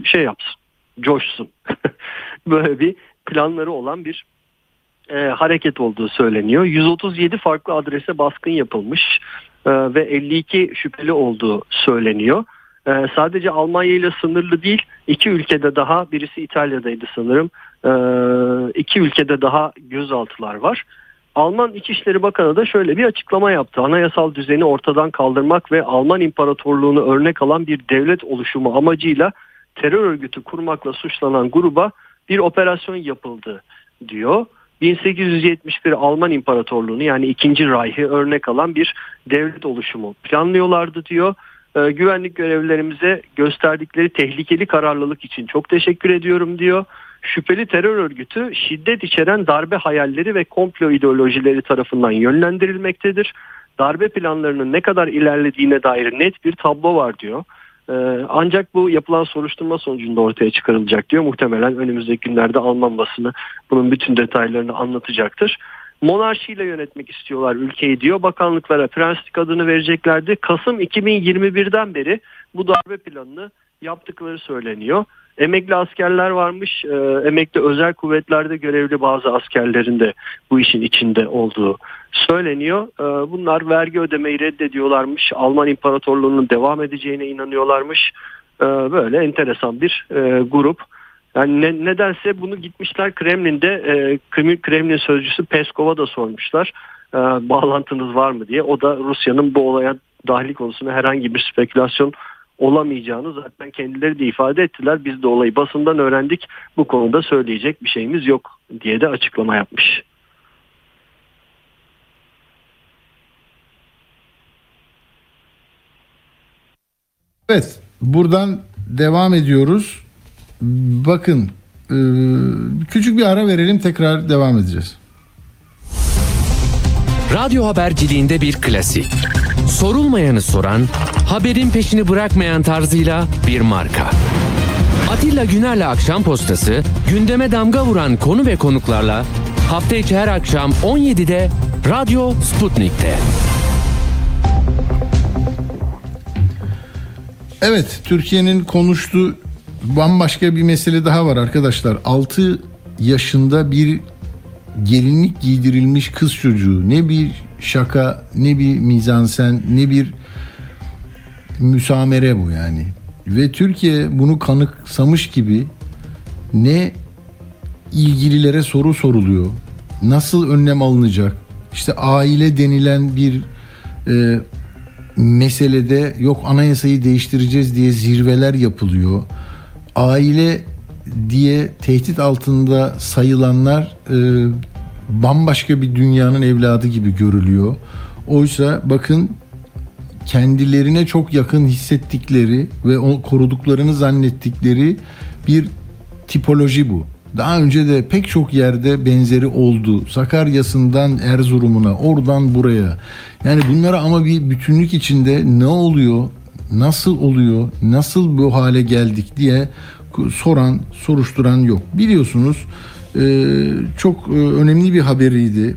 şey yapsın, coşsun. Böyle bir planları olan bir e, hareket olduğu söyleniyor. 137 farklı adrese baskın yapılmış e, ve 52 şüpheli olduğu söyleniyor. E, sadece Almanya ile sınırlı değil, iki ülkede daha, birisi İtalya'daydı sanırım, iki ülkede daha gözaltılar var. Alman İçişleri Bakanı da şöyle bir açıklama yaptı. Anayasal düzeni ortadan kaldırmak ve Alman İmparatorluğunu örnek alan bir devlet oluşumu amacıyla terör örgütü kurmakla suçlanan gruba bir operasyon yapıldı diyor. 1871 Alman İmparatorluğunu yani 2. Reich'i örnek alan bir devlet oluşumu planlıyorlardı diyor. Ee, güvenlik görevlilerimize gösterdikleri tehlikeli kararlılık için çok teşekkür ediyorum diyor. Şüpheli terör örgütü şiddet içeren darbe hayalleri ve komplo ideolojileri tarafından yönlendirilmektedir. Darbe planlarının ne kadar ilerlediğine dair net bir tablo var diyor. Ee, ancak bu yapılan soruşturma sonucunda ortaya çıkarılacak diyor. Muhtemelen önümüzdeki günlerde Alman basını bunun bütün detaylarını anlatacaktır. Monarşiyle yönetmek istiyorlar ülkeyi diyor. Bakanlıklara prenslik adını vereceklerdi. Kasım 2021'den beri bu darbe planını yaptıkları söyleniyor. Emekli askerler varmış. Ee, emekli özel kuvvetlerde görevli bazı askerlerin de bu işin içinde olduğu söyleniyor. Ee, bunlar vergi ödemeyi reddediyorlarmış. Alman İmparatorluğu'nun devam edeceğine inanıyorlarmış. Ee, böyle enteresan bir e, grup. Yani ne, nedense bunu gitmişler Kremlin'de e, Kremlin sözcüsü Peskov'a da sormuşlar. E, bağlantınız var mı diye. O da Rusya'nın bu olaya dahil konusunda herhangi bir spekülasyon olamayacağını zaten kendileri de ifade ettiler. Biz de olayı basından öğrendik. Bu konuda söyleyecek bir şeyimiz yok diye de açıklama yapmış. Evet, buradan devam ediyoruz. Bakın, e, küçük bir ara verelim, tekrar devam edeceğiz. Radyo haberciliğinde bir klasik. Sorulmayanı soran, haberin peşini bırakmayan tarzıyla bir marka. Atilla Güner'le Akşam Postası, gündeme damga vuran konu ve konuklarla hafta içi her akşam 17'de Radyo Sputnik'te. Evet, Türkiye'nin konuştuğu bambaşka bir mesele daha var arkadaşlar. 6 yaşında bir gelinlik giydirilmiş kız çocuğu. Ne bir şaka, ne bir mizansen, ne bir müsamere bu yani. Ve Türkiye bunu kanıksamış gibi ne ilgililere soru soruluyor. Nasıl önlem alınacak? İşte aile denilen bir e, meselede yok anayasayı değiştireceğiz diye zirveler yapılıyor. Aile diye tehdit altında sayılanlar e, bambaşka bir dünyanın evladı gibi görülüyor. Oysa bakın kendilerine çok yakın hissettikleri ve o koruduklarını zannettikleri bir tipoloji bu. Daha önce de pek çok yerde benzeri oldu. Sakarya'sından Erzurum'una, oradan buraya. Yani bunlara ama bir bütünlük içinde ne oluyor, nasıl oluyor, nasıl bu hale geldik diye soran, soruşturan yok. Biliyorsunuz çok e, önemli bir haberiydi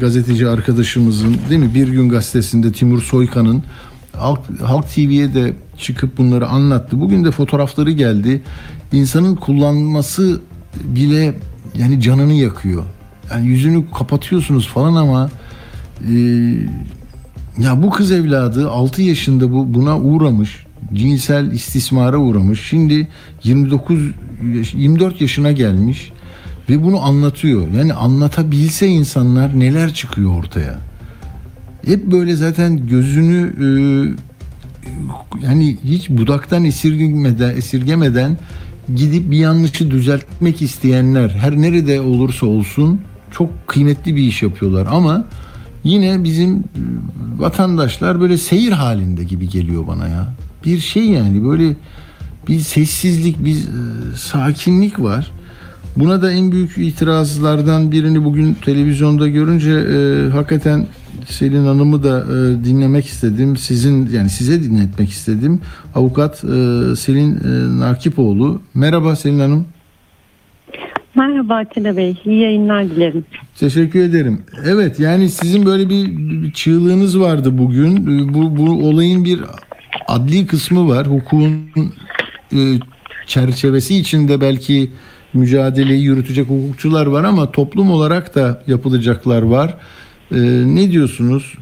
gazeteci arkadaşımızın değil mi? Bir gün gazetesinde Timur Soykan'ın Halk, Halk TV'ye de çıkıp bunları anlattı. Bugün de fotoğrafları geldi. İnsanın kullanması bile yani canını yakıyor. Yani yüzünü kapatıyorsunuz falan ama e, ya bu kız evladı 6 yaşında bu buna uğramış. Cinsel istismara uğramış. Şimdi 29 24 yaşına gelmiş ve bunu anlatıyor. Yani anlatabilse insanlar neler çıkıyor ortaya. Hep böyle zaten gözünü e, yani hiç budaktan esirgemeden, esirgemeden gidip bir yanlışı düzeltmek isteyenler her nerede olursa olsun çok kıymetli bir iş yapıyorlar ama yine bizim e, vatandaşlar böyle seyir halinde gibi geliyor bana ya. Bir şey yani böyle bir sessizlik, bir e, sakinlik var. Buna da en büyük itirazlardan birini bugün televizyonda görünce e, hakikaten Selin Hanım'ı da e, dinlemek istedim. Sizin yani size dinletmek istedim. Avukat e, Selin e, Nakipoğlu. Merhaba Selin Hanım. Merhaba Atilla Bey, iyi yayınlar dilerim. Teşekkür ederim. Evet yani sizin böyle bir, bir çığlığınız vardı bugün. E, Bu, bu olayın bir adli kısmı var. Hukukun e, çerçevesi içinde belki mücadeleyi yürütecek hukukçular var ama toplum olarak da yapılacaklar var. Ee, ne diyorsunuz?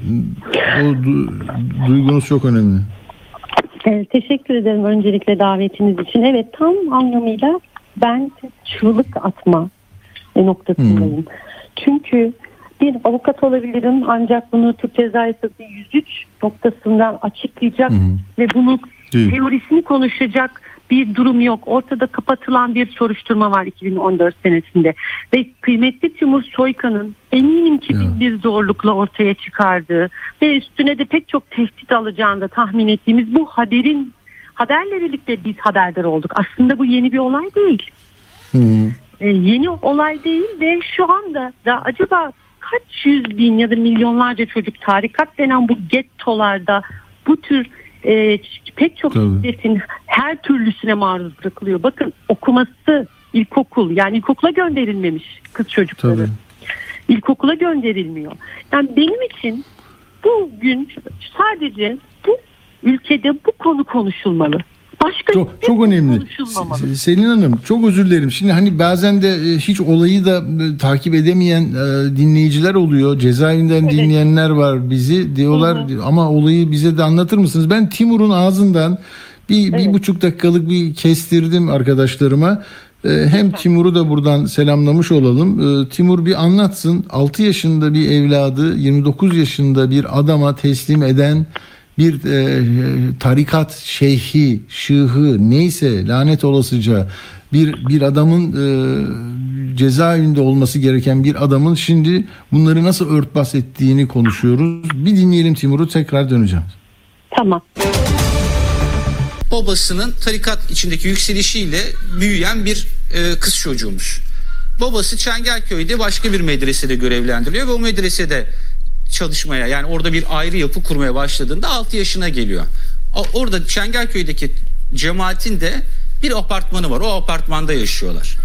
O du- duygunuz çok önemli. Ee, teşekkür ederim öncelikle davetiniz için. Evet tam anlamıyla ben çığlık atma noktasındayım. Çünkü bir avukat olabilirim ancak bunu Türk Ceza Yasası 103 noktasından açıklayacak ve bunu Değil. teorisini konuşacak bir durum yok. Ortada kapatılan bir soruşturma var 2014 senesinde. Ve kıymetli Timur Soykan'ın eminim ki Ya. bir zorlukla ortaya çıkardığı ve üstüne de pek çok tehdit alacağını da tahmin ettiğimiz bu haberin haberle birlikte biz haberdar olduk. Aslında bu yeni bir olay değil. Hı. E, yeni olay değil ve şu anda da acaba kaç yüz bin ya da milyonlarca çocuk tarikat denen bu gettolarda bu tür e, pek çok Tabii. şiddetin her türlüsüne maruz bırakılıyor. Bakın okuması ilkokul yani ilkokula gönderilmemiş kız çocukları. Tabii. İlkokula gönderilmiyor. Yani benim için bugün sadece bu ülkede bu konu konuşulmalı. Başka Çok çok konu önemli. Se- Selin Hanım çok özür dilerim. Şimdi hani bazen de e, hiç olayı da e, takip edemeyen e, dinleyiciler oluyor. Cezaevinden Evet. dinleyenler var bizi diyorlar ama olayı bize de anlatır mısınız? Ben Timur'un ağzından bir, bir Evet. buçuk dakikalık bir kestirdim arkadaşlarıma. Hem Timur'u da buradan selamlamış olalım. Timur bir anlatsın. 6 yaşında bir evladı 29 yaşında bir adama teslim eden bir e, tarikat şeyhi, şıhı neyse lanet olasıca bir bir adamın e, cezaevinde olması gereken bir adamın şimdi bunları nasıl örtbas ettiğini konuşuyoruz. Bir dinleyelim Timur'u tekrar döneceğim. Tamam. babasının tarikat içindeki yükselişiyle büyüyen bir e, kız çocuğumuz. Babası Çengelköy'de başka bir medresede görevlendiriliyor ve o medresede çalışmaya yani orada bir ayrı yapı kurmaya başladığında 6 yaşına geliyor. Orada Çengelköy'deki cemaatin de bir apartmanı var. O apartmanda yaşıyorlar.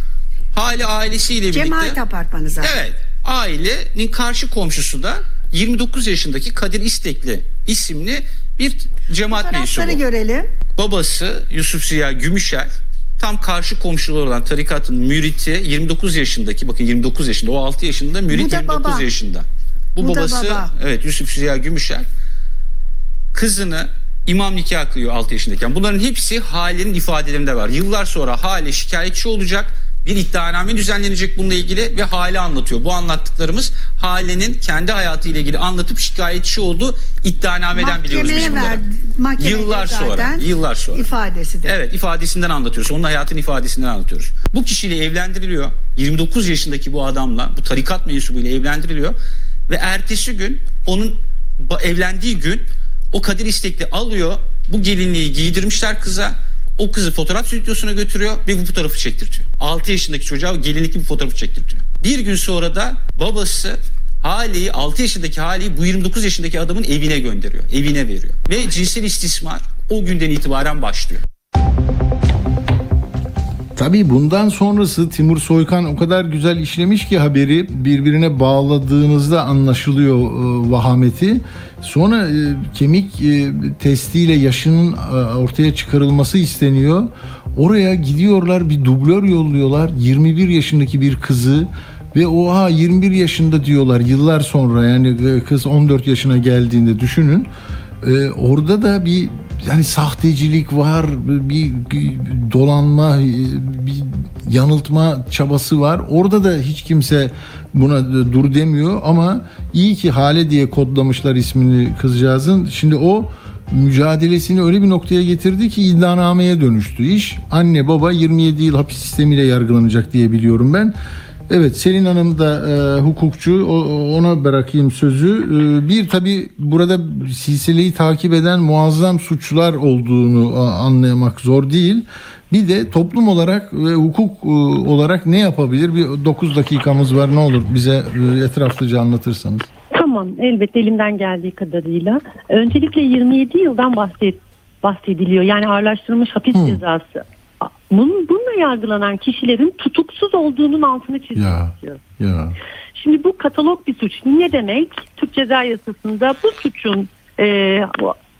Hali ailesiyle birlikte. Cemaat apartmanı zaten. Evet. Ailenin karşı komşusu da 29 yaşındaki Kadir İstekli isimli bir cemaat mensubu. görelim. Babası Yusuf Ziya Gümüşer tam karşı komşuları olan tarikatın müriti 29 yaşındaki bakın 29 yaşında o 6 yaşında mürit Bu da 29 baba. yaşında. Bu, Bu babası baba. evet Yusuf Ziya Gümüşer kızını imam nikah kılıyor 6 yaşındayken. Bunların hepsi Hale'nin ifadelerinde var. Yıllar sonra Hale şikayetçi olacak. Bir iddianame düzenlenecek bununla ilgili ve Hale anlatıyor. Bu anlattıklarımız Hale'nin kendi hayatıyla ilgili anlatıp şikayetçi olduğu iddianameden biliyoruz biz bunları. Yıllar sonra, yıllar sonra. ifadesi de. Evet ifadesinden anlatıyoruz. Onun hayatın ifadesinden anlatıyoruz. Bu kişiyle evlendiriliyor. 29 yaşındaki bu adamla bu tarikat mensubuyla evlendiriliyor. Ve ertesi gün onun evlendiği gün o Kadir İstekli alıyor. Bu gelinliği giydirmişler kıza. O kızı fotoğraf stüdyosuna götürüyor ve bu fotoğrafı çektirtiyor. 6 yaşındaki çocuğa gelinlikli bir fotoğrafı çektirtiyor. Bir gün sonra da babası Hali'yi 6 yaşındaki Hali'yi bu 29 yaşındaki adamın evine gönderiyor. Evine veriyor. Ve cinsel istismar o günden itibaren başlıyor. Tabii bundan sonrası Timur Soykan o kadar güzel işlemiş ki haberi birbirine bağladığınızda anlaşılıyor e, vahameti. Sonra e, kemik e, testiyle yaşının e, ortaya çıkarılması isteniyor. Oraya gidiyorlar bir dublör yolluyorlar. 21 yaşındaki bir kızı ve oha 21 yaşında diyorlar yıllar sonra yani e, kız 14 yaşına geldiğinde düşünün. Ee, orada da bir yani sahtecilik var, bir, dolanma, bir yanıltma çabası var. Orada da hiç kimse buna dur demiyor ama iyi ki Hale diye kodlamışlar ismini kızcağızın. Şimdi o mücadelesini öyle bir noktaya getirdi ki iddianameye dönüştü iş. Anne baba 27 yıl hapis sistemiyle yargılanacak diye biliyorum ben. Evet Selin Hanım da e, hukukçu O- ona bırakayım sözü. E, bir tabi burada silsileyi takip eden muazzam suçlar olduğunu a, anlamak zor değil. Bir de toplum olarak ve hukuk e, olarak ne yapabilir? Bir 9 dakikamız var ne olur bize e, etraflıca anlatırsanız. Tamam elbette elimden geldiği kadarıyla. Öncelikle 27 yıldan bahset, bahsediliyor. Yani ağırlaştırılmış hapis Hı. cezası. Bunun, bununla yargılanan kişilerin tutuksuz olduğunun altını çizmek Ya. istiyorum. Ya. Şimdi bu katalog bir suç. Ne demek? Türk Ceza Yasası'nda bu suçun e,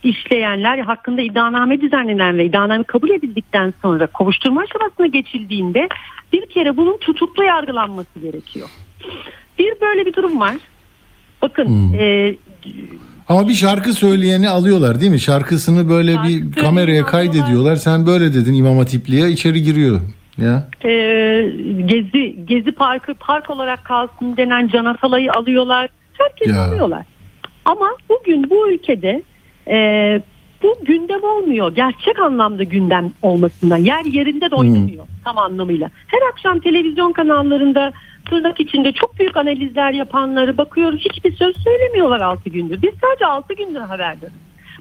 işleyenler hakkında iddianame düzenlenen ve iddianame kabul edildikten sonra kovuşturma aşamasına geçildiğinde bir kere bunun tutuklu yargılanması gerekiyor. Bir böyle bir durum var. Bakın Hmm. e, Ama bir şarkı söyleyeni alıyorlar değil mi? Şarkısını böyle Şarkı bir kameraya kaydediyorlar. Sen böyle dedin İmam Hatipli'ye içeri giriyor. Ya. e, gezi gezi parkı park olarak kalsın denen Can Atalay'ı alıyorlar. Herkes Ya. alıyorlar. Ama bugün bu ülkede e, bu gündem olmuyor. Gerçek anlamda gündem olmasından. Yer yerinde de oynanıyor tam anlamıyla. Her akşam televizyon kanallarında tırnak içinde çok büyük analizler yapanları bakıyoruz. Hiçbir söz söylemiyorlar 6 gündür. Biz sadece 6 gündür haberdariz.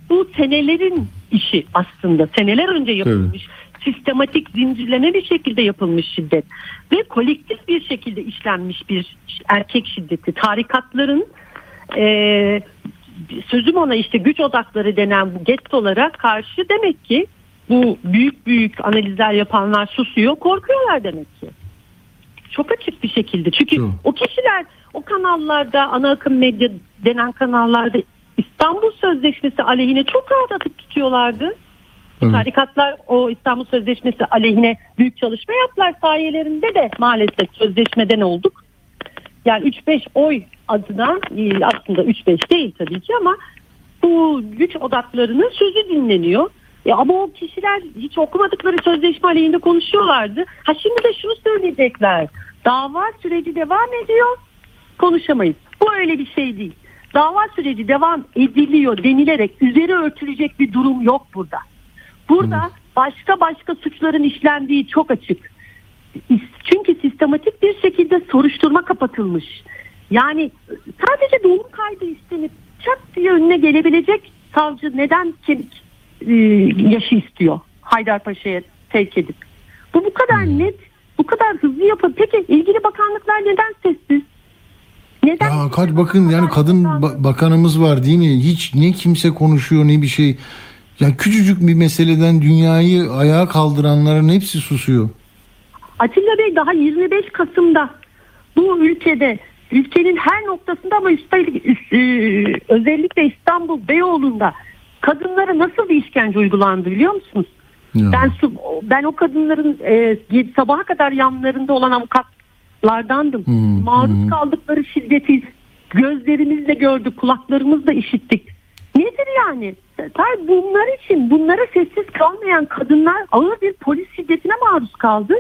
Bu senelerin işi aslında. Seneler önce yapılmış sistematik zincirleme bir şekilde yapılmış şiddet ve kolektif bir şekilde işlenmiş bir erkek şiddeti tarikatların e, sözüm ona işte güç odakları denen bu gettolara karşı demek ki bu büyük büyük analizler yapanlar susuyor korkuyorlar demek ki çok açık bir şekilde çünkü Çok. o kişiler o kanallarda ana akım medya denen kanallarda İstanbul Sözleşmesi aleyhine çok rahat atıp tutuyorlardı. Evet. Tarikatlar o İstanbul Sözleşmesi aleyhine büyük çalışma yaptılar sayelerinde de maalesef sözleşmeden olduk. Yani 3-5 oy adına e, aslında 3-5 değil tabii ki ama bu güç odaklarının sözü dinleniyor. E ama o kişiler hiç okumadıkları sözleşme aleyhinde konuşuyorlardı. Ha şimdi de şunu söyleyecekler. Dava süreci devam ediyor. Konuşamayız. Bu öyle bir şey değil. Dava süreci devam ediliyor denilerek üzeri örtülecek bir durum yok burada. Burada başka başka suçların işlendiği çok açık. Çünkü sistematik bir şekilde soruşturma kapatılmış. Yani sadece doğum kaydı istenip çat diye önüne gelebilecek savcı neden kemik e, yaşı istiyor Haydarpaşa'ya sevk edip. Bu bu kadar net, bu kadar hızlı yapı. Peki ilgili bakanlıklar neden sessiz? Neden Ya kaç bakın yani kadın ba- bakanımız var değil mi? Hiç ne kimse konuşuyor ne bir şey. Ya küçücük bir meseleden dünyayı ayağa kaldıranların hepsi susuyor. Atilla Bey daha 25 Kasım'da bu ülkede ülkenin her noktasında ama üstelik üst- e, özellikle İstanbul Beyoğlu'nda kadınlara nasıl bir işkence uygulandı biliyor musunuz? Ya. Ben ben o kadınların e, sabaha kadar yanlarında olan avukatlardandım. Hmm, Maruz hmm. kaldıkları şiddeti gözlerimizle gördük, kulaklarımızla işittik. Nedir yani? Tabii bunlar için, bunlara sessiz kalmayan kadınlar ağır bir polis şiddetine maruz kaldı.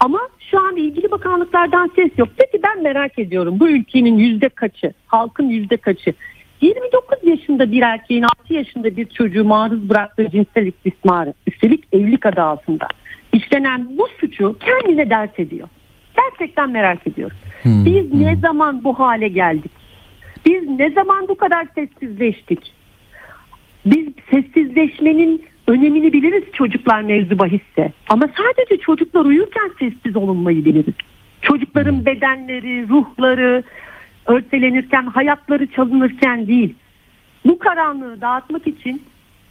Ama şu an ilgili bakanlıklardan ses yok. Peki ben merak ediyorum bu ülkenin yüzde kaçı, halkın yüzde kaçı? 29 yaşında bir erkeğin 6 yaşında bir çocuğu maruz bıraktığı cinsel istismarı, üstelik evlilik adı altında işlenen bu suçu kendine dert ediyor. Gerçekten merak ediyorum. Hmm, Biz ne zaman bu hale geldik? Biz ne zaman bu kadar sessizleştik? Biz sessizleşmenin önemini biliriz çocuklar mevzu bahisse. Ama sadece çocuklar uyurken sessiz olunmayı biliriz. Çocukların bedenleri, ruhları örselenirken, hayatları çalınırken değil. Bu karanlığı dağıtmak için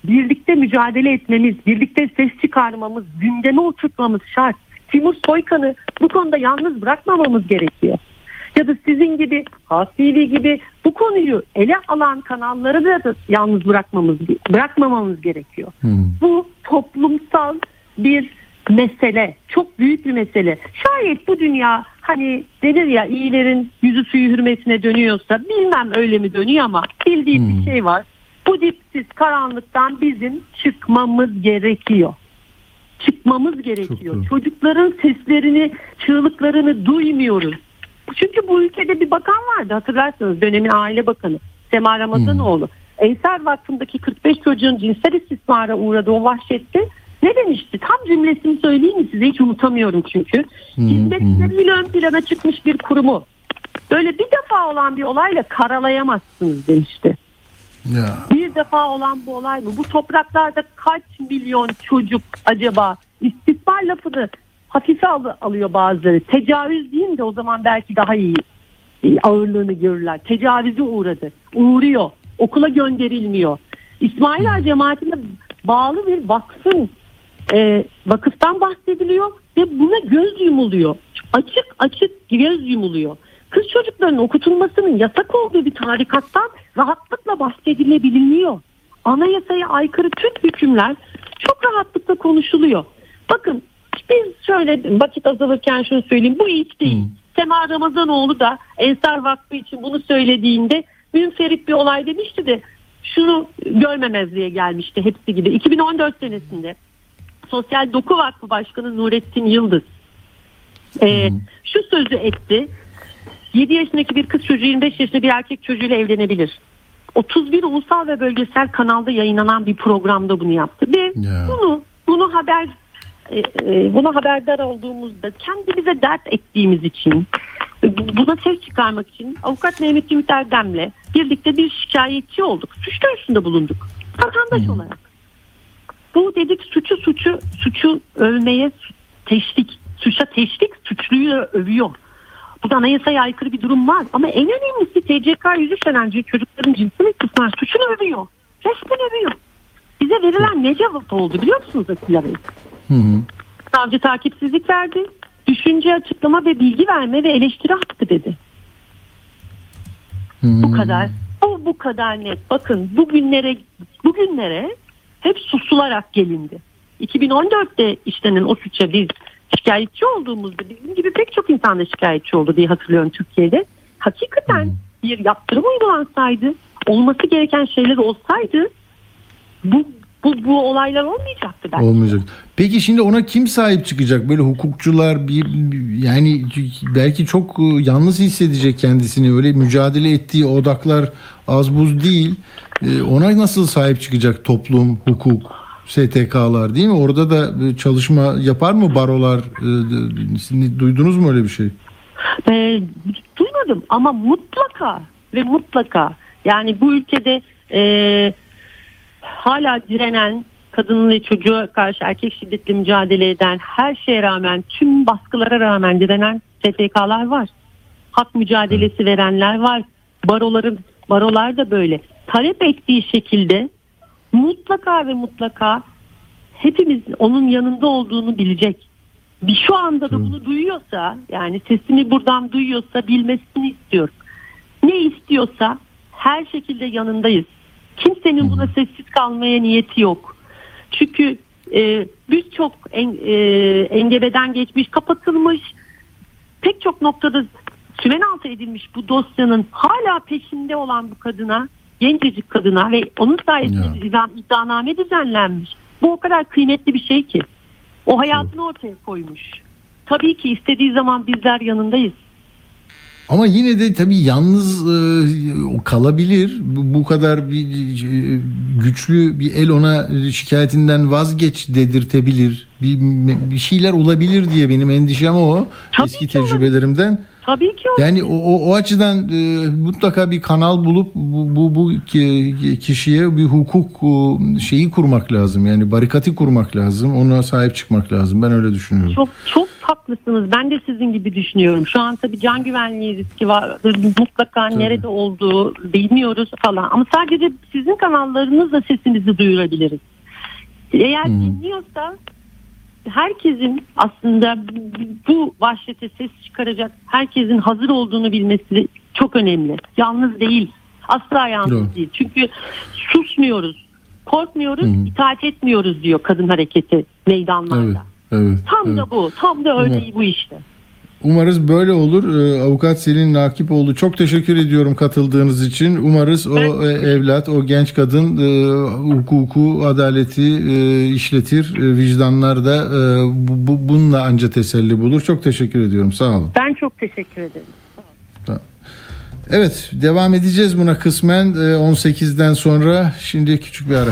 birlikte mücadele etmemiz, birlikte ses çıkarmamız, gündeme oturtmamız şart. Timur Soykan'ı bu konuda yalnız bırakmamamız gerekiyor. Ya da sizin gibi, Hasili gibi bu konuyu ele alan kanalları da, yalnız bırakmamız bırakmamamız gerekiyor. Hmm. Bu toplumsal bir mesele. Çok büyük bir mesele. Şayet bu dünya hani denir ya iyilerin yüzü suyu hürmetine dönüyorsa bilmem öyle mi dönüyor ama bildiğim bir şey var. Bu dipsiz karanlıktan bizim çıkmamız gerekiyor. Çıkmamız gerekiyor. Çocukların seslerini, çığlıklarını duymuyoruz. Çünkü bu ülkede bir bakan vardı hatırlarsınız dönemin aile bakanı Sema Ramazanoğlu. Ensar Vakfı'ndaki 45 çocuğun cinsel istismara uğradığı o vahşette ne demişti? Tam cümlesini söyleyeyim mi size hiç unutamıyorum çünkü. Hizmetleriyle ön plana çıkmış bir kurumu böyle bir defa olan bir olayla karalayamazsınız demişti. Ya. Bir defa olan bu olay mı? Bu topraklarda kaç milyon çocuk acaba istismar lafını hafife al- alıyor bazıları. Tecavüz diyeyim de o zaman belki daha iyi e, ağırlığını görürler. Tecavüze uğradı. Uğruyor. Okula gönderilmiyor. İsmail Ağa cemaatine bağlı bir vakfın e, vakıftan bahsediliyor ve buna göz yumuluyor. Açık açık göz yumuluyor. Kız çocuklarının okutulmasının yasak olduğu bir tarikattan rahatlıkla bahsedilebiliyor. Anayasaya aykırı tüm hükümler çok rahatlıkla konuşuluyor. Bakın biz şöyle vakit azalırken şunu söyleyeyim. Bu hiç değil. Sema Ramazanoğlu da Ensar Vakfı için bunu söylediğinde münferit bir olay demişti de şunu görmemezliğe gelmişti hepsi gibi. 2014 senesinde Sosyal Doku Vakfı Başkanı Nurettin Yıldız e, şu sözü etti. 7 yaşındaki bir kız çocuğu 25 yaşında bir erkek çocuğuyla evlenebilir. 31 ulusal ve bölgesel kanalda yayınlanan bir programda bunu yaptı ve Ya. bunu bunu haber e, e, buna haberdar olduğumuzda kendimize dert ettiğimiz için buna ses çıkarmak için avukat Mehmet Ümit Erdem'le birlikte bir şikayetçi olduk. Suç duyurusunda bulunduk. Vatandaş olarak. Bu dedik suçu suçu suçu övmeye teşvik, suça teşvik suçluyu övüyor. Burada anayasaya aykırı bir durum var. Ama en önemlisi TCK 103 denen çocukların cinsel istismar suçunu övüyor. Resmen övüyor. Bize verilen ne cevap oldu biliyor musunuz Atilla Bey? Hı hı. Savcı takipsizlik verdi. Düşünce açıklama ve bilgi verme ve eleştiri hakkı dedi. Bu kadar. Bu bu kadar net. Bakın bugünlere bugünlere hep susularak gelindi. 2014'te işlenen o suça biz şikayetçi olduğumuzda bizim gibi pek çok insan da şikayetçi oldu diye hatırlıyorum Türkiye'de. Hakikaten bir yaptırım uygulansaydı, olması gereken şeyler olsaydı bu bu, bu olaylar olmayacaktı belki. Olmayacak. Peki şimdi ona kim sahip çıkacak? Böyle hukukçular bir yani belki çok e, yalnız hissedecek kendisini. Öyle mücadele ettiği odaklar az buz değil. E, Ona nasıl sahip çıkacak toplum, hukuk, STK'lar değil mi? Orada da e, çalışma yapar mı barolar? E, siz Duydunuz mu öyle bir şey? Ee, duymadım ama mutlaka ve mutlaka yani bu ülkede e, hala direnen kadın ve çocuğa karşı erkek şiddetle mücadele eden her şeye rağmen tüm baskılara rağmen direnen STK'lar var. Hak mücadelesi verenler var. Baroların barolar da böyle. Talep ettiği şekilde mutlaka ve mutlaka hepimiz onun yanında olduğunu bilecek. Bir şu anda da bunu duyuyorsa yani sesimi buradan duyuyorsa bilmesini istiyorum. Ne istiyorsa her şekilde yanındayız. Kimsenin buna sessiz kalmaya niyeti yok. Çünkü e, birçok en, e, engebeden geçmiş, kapatılmış, pek çok noktada sümen altı edilmiş bu dosyanın hala peşinde olan bu kadına, gencecik kadına ve onun sayesinde Ya. iddianame düzenlenmiş. Bu o kadar kıymetli bir şey ki. O hayatını ortaya koymuş. Tabii ki istediği zaman bizler yanındayız. Ama yine de tabii yalnız e, kalabilir. Bu, bu kadar bir e, güçlü bir el ona şikayetinden vazgeç dedirtebilir. Bir, bir şeyler olabilir diye benim endişem o. Tabii eski ki olabilir. Tabii ki. Yani o, o, o açıdan e, mutlaka bir kanal bulup bu, bu, bu ki- kişiye bir hukuk e, şeyi kurmak lazım. Yani barikatı kurmak lazım. Ona sahip çıkmak lazım. Ben öyle düşünüyorum. Çok çok haklısınız. Ben de sizin gibi düşünüyorum. Şu an tabii can güvenliği riski var. Mutlaka nerede olduğu bilmiyoruz falan. Ama sadece sizin kanallarınızla sesimizi duyurabiliriz. Eğer dinliyorsa herkesin aslında bu vahşete ses çıkaracak herkesin hazır olduğunu bilmesi çok önemli. Yalnız değil. Asla yalnız Doğru. değil. Çünkü susmuyoruz. Korkmuyoruz, itaat etmiyoruz diyor kadın hareketi meydanlarda. Evet. Evet. Tam evet. da bu. Tam da örneği bu işte. Umarız böyle olur. Ee, Avukat Selin Nakipoğlu çok teşekkür ediyorum katıldığınız için. Umarız o e, evlat, o genç kadın e, hukuku, adaleti e, işletir. E, vicdanlar da e, bu, bu- bununla anca teselli bulur. Çok teşekkür ediyorum. Sağ olun. Ben çok teşekkür ederim. Evet, devam edeceğiz buna kısmen e, 18'den sonra. Şimdi küçük bir ara.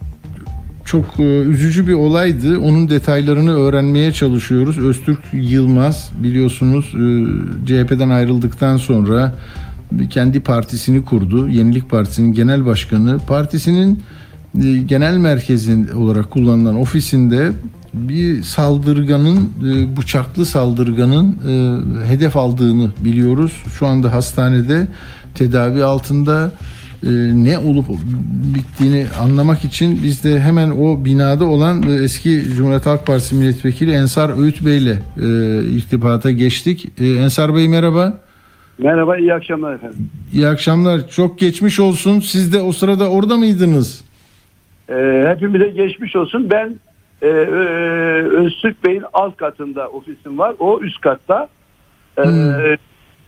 Çok e, üzücü bir olaydı. Onun detaylarını öğrenmeye çalışıyoruz. Öztürk Yılmaz biliyorsunuz e, CHP'den ayrıldıktan sonra kendi partisini kurdu. Yenilik Partisi'nin genel başkanı. Partisinin e, genel merkezin olarak kullanılan ofisinde bir saldırganın bıçaklı saldırganın hedef aldığını biliyoruz. Şu anda hastanede tedavi altında e, ne olup bittiğini anlamak için biz de hemen o binada olan e, eski Cumhuriyet Halk Partisi milletvekili Ensar Öğüt Bey ile e, irtibata geçtik. E, Ensar Bey merhaba. Merhaba, iyi akşamlar efendim. İyi akşamlar. Çok geçmiş olsun. Siz de o sırada orada mıydınız? Ee, hepimize geçmiş olsun. Ben e, e, Öztürk Bey'in alt katında ofisim var. O üst katta. Ee,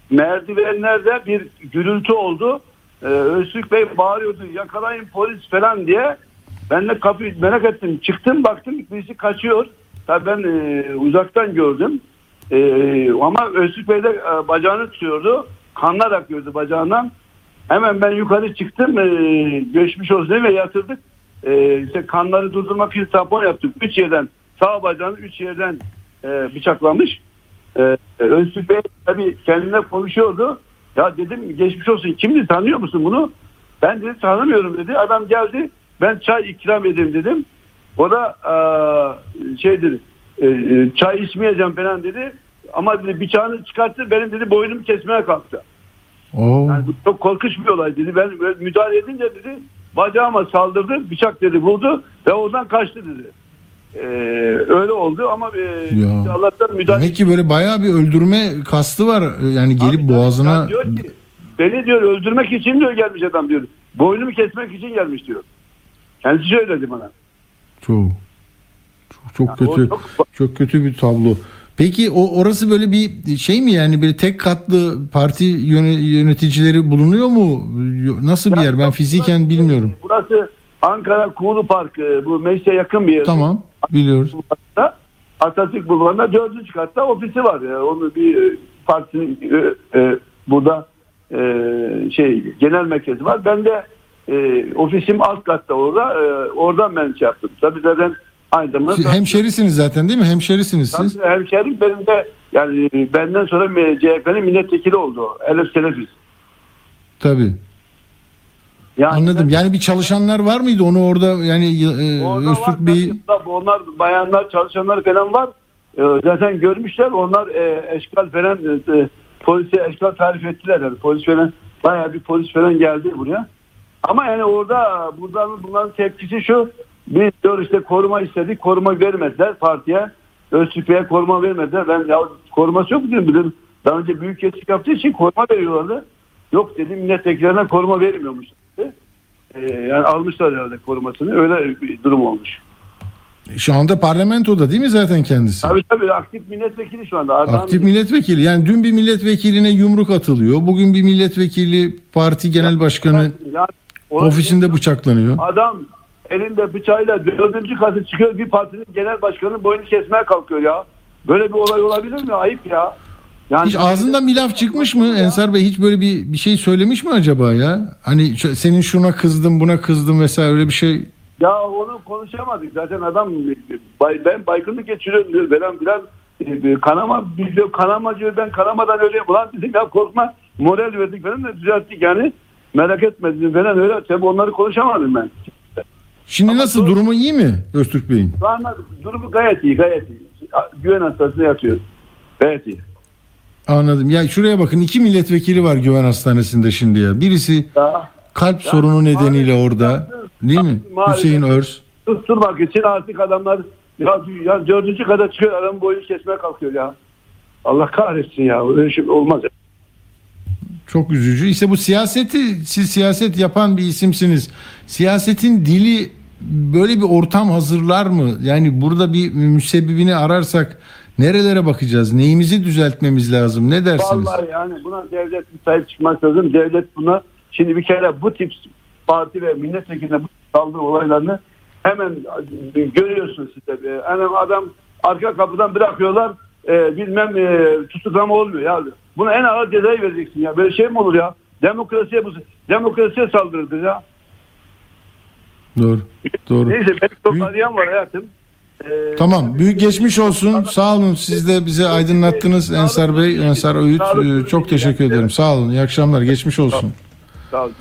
Merdivenlerde bir gürültü oldu. Ee, Öztürk Bey bağırıyordu yakalayın polis falan diye. Ben de kapıyı merak ettim. Çıktım baktım birisi kaçıyor. Tabii ben e, uzaktan gördüm. E, ama Öztürk Bey de e, bacağını tutuyordu. Kanlar akıyordu bacağından. Hemen ben yukarı çıktım. E, geçmiş olsun ve yatırdık. E, işte kanları durdurmak için tampon yaptık. Üç yerden sağ bacağını üç yerden e, bıçaklamış. E, Öztürk Bey tabii kendine konuşuyordu. Ya dedim geçmiş olsun kimdi tanıyor musun bunu? Ben dedi tanımıyorum dedi. Adam geldi ben çay ikram edeyim dedim. O da eee, şey dedi e, e, çay içmeyeceğim falan dedi. Ama dedi bıçağını çıkarttı benim dedi boynumu kesmeye kalktı. Oo. Yani bu çok korkunç bir olay dedi. Ben müdahale edince dedi bacağıma saldırdı bıçak dedi vurdu ve oradan kaçtı dedi. Eee, öyle oldu ama e. Allah'tan müdahale Demek ki böyle bayağı bir öldürme kastı var. Yani gelip tabii. boğazına diyor ki, beni diyor öldürmek için diyor gelmiş adam diyor. Boynumu kesmek için gelmiş diyor. Kendisi söyledi bana. Çok çok, çok Ya, kötü. çok- Çok kötü bir tablo. Peki o orası böyle bir şey mi yani böyle tek katlı parti yöne- yöneticileri bulunuyor mu? Nasıl bir yer? Ben fiziken bilmiyorum. Burası Ankara Kuğulu Parkı. Bu meclise yakın bir yer. Tamam, biliyoruz. Atatürk Bulvarı'nda dördüncü katta ofisi var. Yani onun bir e, partinin e, e, burada e, şey genel merkezi var. Ben de e, ofisim alt katta orada. E, oradan ben şey yaptım. Tabii zaten aynı zamanda Siz hemşerisiniz zaten değil mi? Hemşerisiniz siz. Tabii hemşerim benim de yani benden sonra CHP'nin milletvekili oldu. Elif Selefiz. Tabii. Yani Anladım. Yani bir çalışanlar var mıydı onu orada yani e, Orada var, Öztürk Bey onlar bayanlar çalışanlar falan var. Ee, zaten görmüşler onlar e, eşkal falan e, e, polise eşkal tarif ettiler. Yani polis falan bayağı bir polis falan geldi buraya. Ama yani orada buradan bunların tepkisi şu biz diyor işte koruma istedik koruma vermediler partiye. Öztürk Bey'e koruma vermediler. Ben ya koruması yok dedim. Dedim, Daha önce büyük kesik yaptığı için koruma veriyorlardı. Yok dedim milletvekillerine koruma vermiyormuş. Ee, yani almışlar herhalde korumasını. Öyle bir durum olmuş. şu anda parlamentoda değil mi zaten kendisi? Tabii tabii aktif milletvekili şu anda. Ardahan Aktif milletvekili. Yani dün bir milletvekiline yumruk atılıyor. Bugün bir milletvekili parti genel başkanı Yani ofisinde bıçaklanıyor. Adam elinde bıçağıyla dördüncü katı çıkıyor bir partinin genel başkanının boynunu kesmeye kalkıyor ya. Böyle bir olay olabilir mi? Ayıp ya. Yani Hiç ağzından bir laf çıkmış mı Ensar Bey? Hiç böyle bir bir şey söylemiş mi acaba ya? Hani senin şuna kızdım, buna kızdım vesaire öyle bir şey. Ya onu konuşamadık. Zaten adam ben baygınlık geçiriyorum diyor. Falan filan e, kanama biz diyor kanama diyor ben kanamadan öleyim. Ulan dedim ya korkma moral verdik falan da düzelttik yani. Merak etme dedim falan öyle. Tabii onları konuşamadım ben. Şimdi nasıl durumu iyi mi Öztürk Bey'in? Durumu gayet iyi gayet iyi. Güven hastasına yatıyor. Gayet iyi. Anladım. Ya şuraya bakın iki milletvekili var güven hastanesinde şimdi ya. Birisi Ya, kalp sorunu nedeniyle orada. Değil mi? Maalesef. Hüseyin Örs. susturmak için artık adamlar ya, ya dördüncü kata çıkıyor adamın boyunu kesmeye kalkıyor ya. Allah kahretsin ya. Öyle şey olmaz. Çok üzücü. İşte bu siyaseti siz siyaset yapan bir isimsiniz. Siyasetin dili böyle bir ortam hazırlar mı? Yani burada bir müsebbibini ararsak nerelere bakacağız? Neyimizi düzeltmemiz lazım? Ne dersiniz? Vallahi yani buna devlet sahip çıkmak lazım. Devlet buna şimdi bir kere bu tip parti ve milletvekiline bu saldırı olaylarını hemen görüyorsunuz siz de. Hemen adam arka kapıdan bırakıyorlar e, bilmem e, tutuklama olmuyor ya. Buna en ağır cezayı vereceksin ya. Böyle şey mi olur ya? Demokrasiye bu demokrasiye saldırıdır ya. Doğru. Doğru. Neyse benim çok var hayatım. Ee, Tamam. Büyük geçmiş olsun. Sağ olun. Siz de bize aydınlattınız Ensar Bey, Ensar Öğüt. Ee, Çok teşekkür ederim. Sağ olun. İyi akşamlar. Geçmiş olsun. Sağ olun.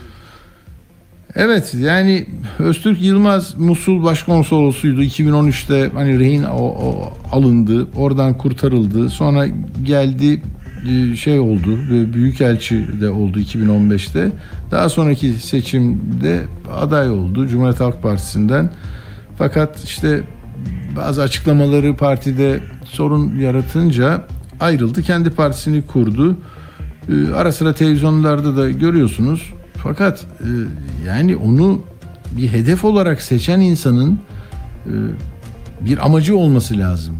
Evet yani Öztürk Yılmaz Musul Başkonsolosuydu 2013'te hani rehin o, o alındı oradan kurtarıldı sonra geldi e, şey oldu e, büyükelçi de oldu 2015'te daha sonraki seçimde aday oldu Cumhuriyet Halk Partisi'nden fakat işte bazı açıklamaları partide sorun yaratınca ayrıldı kendi partisini kurdu e, ara sıra televizyonlarda da görüyorsunuz. Fakat e, yani onu bir hedef olarak seçen insanın e, bir amacı olması lazım.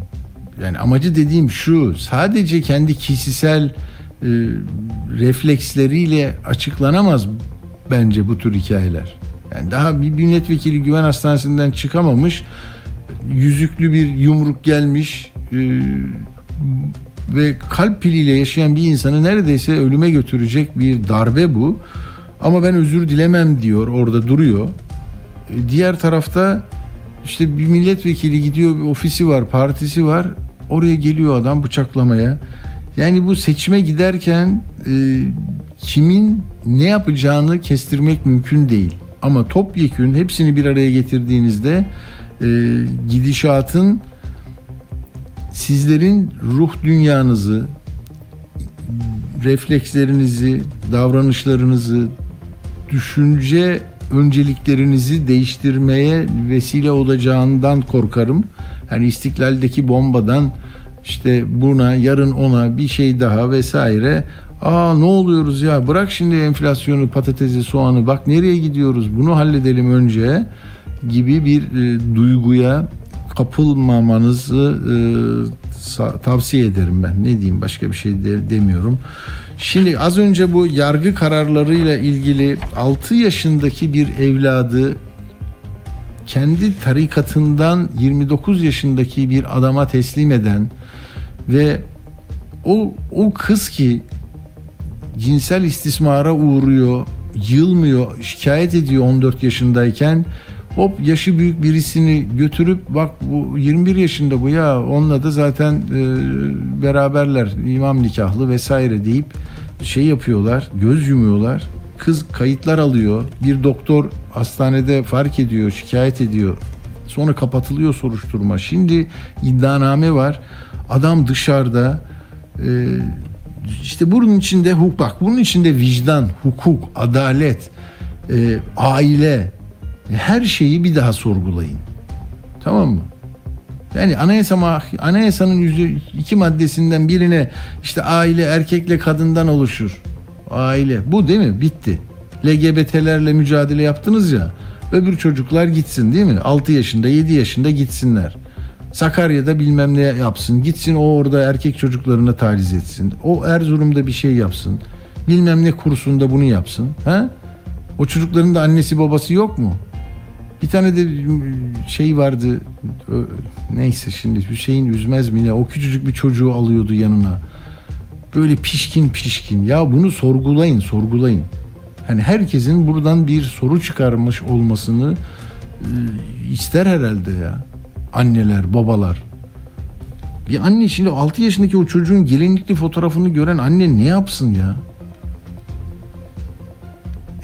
Yani amacı dediğim şu sadece kendi kişisel e, refleksleriyle açıklanamaz bence bu tür hikayeler. Yani daha bir milletvekili güven hastanesinden çıkamamış yüzüklü bir yumruk gelmiş e, ve kalp piliyle yaşayan bir insanı neredeyse ölüme götürecek bir darbe bu. Ama ben özür dilemem diyor orada duruyor. E, Diğer tarafta işte bir milletvekili gidiyor bir ofisi var partisi var oraya geliyor adam bıçaklamaya. Yani bu seçime giderken e, kimin ne yapacağını kestirmek mümkün değil. Ama topyekün hepsini bir araya getirdiğinizde e, gidişatın sizlerin ruh dünyanızı, reflekslerinizi, davranışlarınızı, düşünce önceliklerinizi değiştirmeye vesile olacağından korkarım. Hani istiklaldeki bombadan işte buna, yarın ona bir şey daha vesaire. Aa ne oluyoruz ya? Bırak şimdi enflasyonu patatesi soğanı. Bak nereye gidiyoruz? Bunu halledelim önce gibi bir e, duyguya kapılmamanızı e, tavsiye ederim ben. Ne diyeyim başka bir şey de, demiyorum. Şimdi az önce bu yargı kararlarıyla ilgili 6 yaşındaki bir evladı kendi tarikatından 29 yaşındaki bir adama teslim eden ve o o kız ki cinsel istismara uğruyor, yılmıyor, şikayet ediyor 14 yaşındayken hop yaşı büyük birisini götürüp bak bu 21 yaşında bu ya onunla da zaten e, beraberler imam nikahlı vesaire deyip şey yapıyorlar göz yumuyorlar. Kız kayıtlar alıyor bir doktor hastanede fark ediyor şikayet ediyor. Sonra kapatılıyor soruşturma. Şimdi iddianame var. Adam dışarıda e, işte bunun içinde hukuk bak bunun içinde vicdan, hukuk, adalet, e, aile her şeyi bir daha sorgulayın. Tamam mı? Yani anayasa anayasanın yüzü iki maddesinden birine işte aile erkekle kadından oluşur. Aile bu değil mi? Bitti. LGBT'lerle mücadele yaptınız ya. Öbür çocuklar gitsin değil mi? 6 yaşında 7 yaşında gitsinler. Sakarya'da bilmem ne yapsın. Gitsin o orada erkek çocuklarına taciz etsin. O Erzurum'da bir şey yapsın. Bilmem ne kursunda bunu yapsın. Ha? O çocukların da annesi babası yok mu? Bir tane de şey vardı. Neyse şimdi Hüseyin Üzmez mi ne? O küçücük bir çocuğu alıyordu yanına. Böyle pişkin pişkin. Ya bunu sorgulayın, sorgulayın. Hani herkesin buradan bir soru çıkarmış olmasını e, ister herhalde ya. Anneler, babalar. Bir anne şimdi 6 yaşındaki o çocuğun gelinlikli fotoğrafını gören anne ne yapsın ya?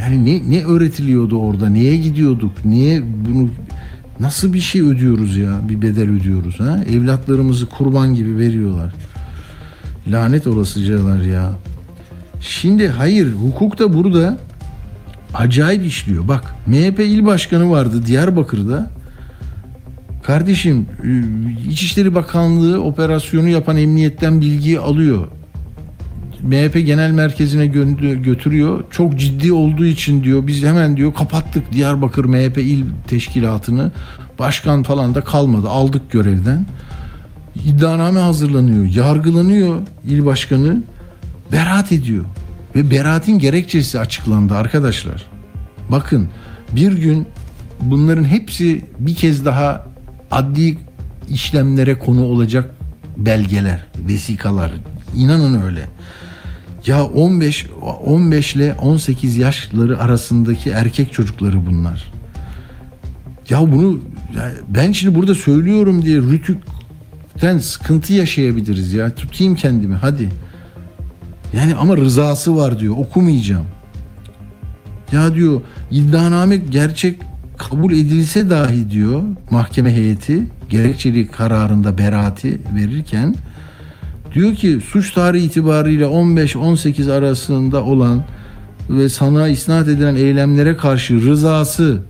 Yani ne, ne öğretiliyordu orada? Neye gidiyorduk? Niye bunu nasıl bir şey ödüyoruz ya? Bir bedel ödüyoruz ha? Evlatlarımızı kurban gibi veriyorlar. Lanet olasıcalar ya. Şimdi hayır hukuk da burada acayip işliyor. Bak MHP il başkanı vardı Diyarbakır'da. Kardeşim e, İçişleri Bakanlığı operasyonu yapan emniyetten bilgiyi alıyor. MHP genel merkezine gö- götürüyor. Çok ciddi olduğu için diyor biz hemen diyor kapattık Diyarbakır MHP il teşkilatını. Başkan falan da kalmadı. Aldık görevden. İddianame hazırlanıyor. Yargılanıyor il başkanı. Beraat ediyor. Ve beraatin gerekçesi açıklandı arkadaşlar. Bakın bir gün bunların hepsi bir kez daha adli işlemlere konu olacak belgeler, vesikalar. İnanın öyle. Ya 15 15 ile 18 yaşları arasındaki erkek çocukları bunlar. Ya bunu ya ben şimdi burada söylüyorum diye rütükten sıkıntı yaşayabiliriz ya. Tutayım kendimi hadi. Yani ama rızası var diyor. Okumayacağım. Ya diyor iddianame gerçek kabul edilse dahi diyor mahkeme heyeti gerekçeli kararında beraati verirken diyor ki suç tarihi itibariyle 15-18 arasında olan ve sana isnat edilen eylemlere karşı rızası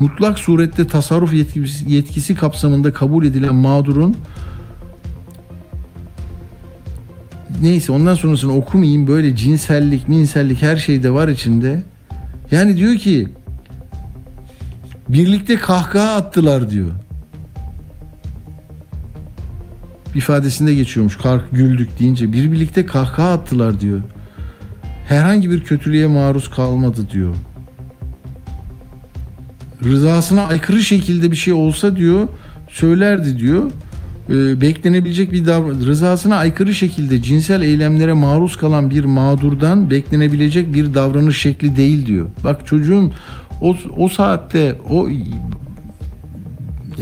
mutlak surette tasarruf yetkisi, yetkisi kapsamında kabul edilen mağdurun neyse ondan sonrasını okumayayım böyle cinsellik, minsellik her şey de var içinde. Yani diyor ki birlikte kahkaha attılar diyor. İfadesinde geçiyormuş. Kalk güldük deyince bir birlikte kahkaha attılar diyor. Herhangi bir kötülüğe maruz kalmadı diyor. Rızasına aykırı şekilde bir şey olsa diyor söylerdi diyor. Ee, beklenebilecek bir davran rızasına aykırı şekilde cinsel eylemlere maruz kalan bir mağdurdan beklenebilecek bir davranış şekli değil diyor. Bak çocuğun o, o saatte o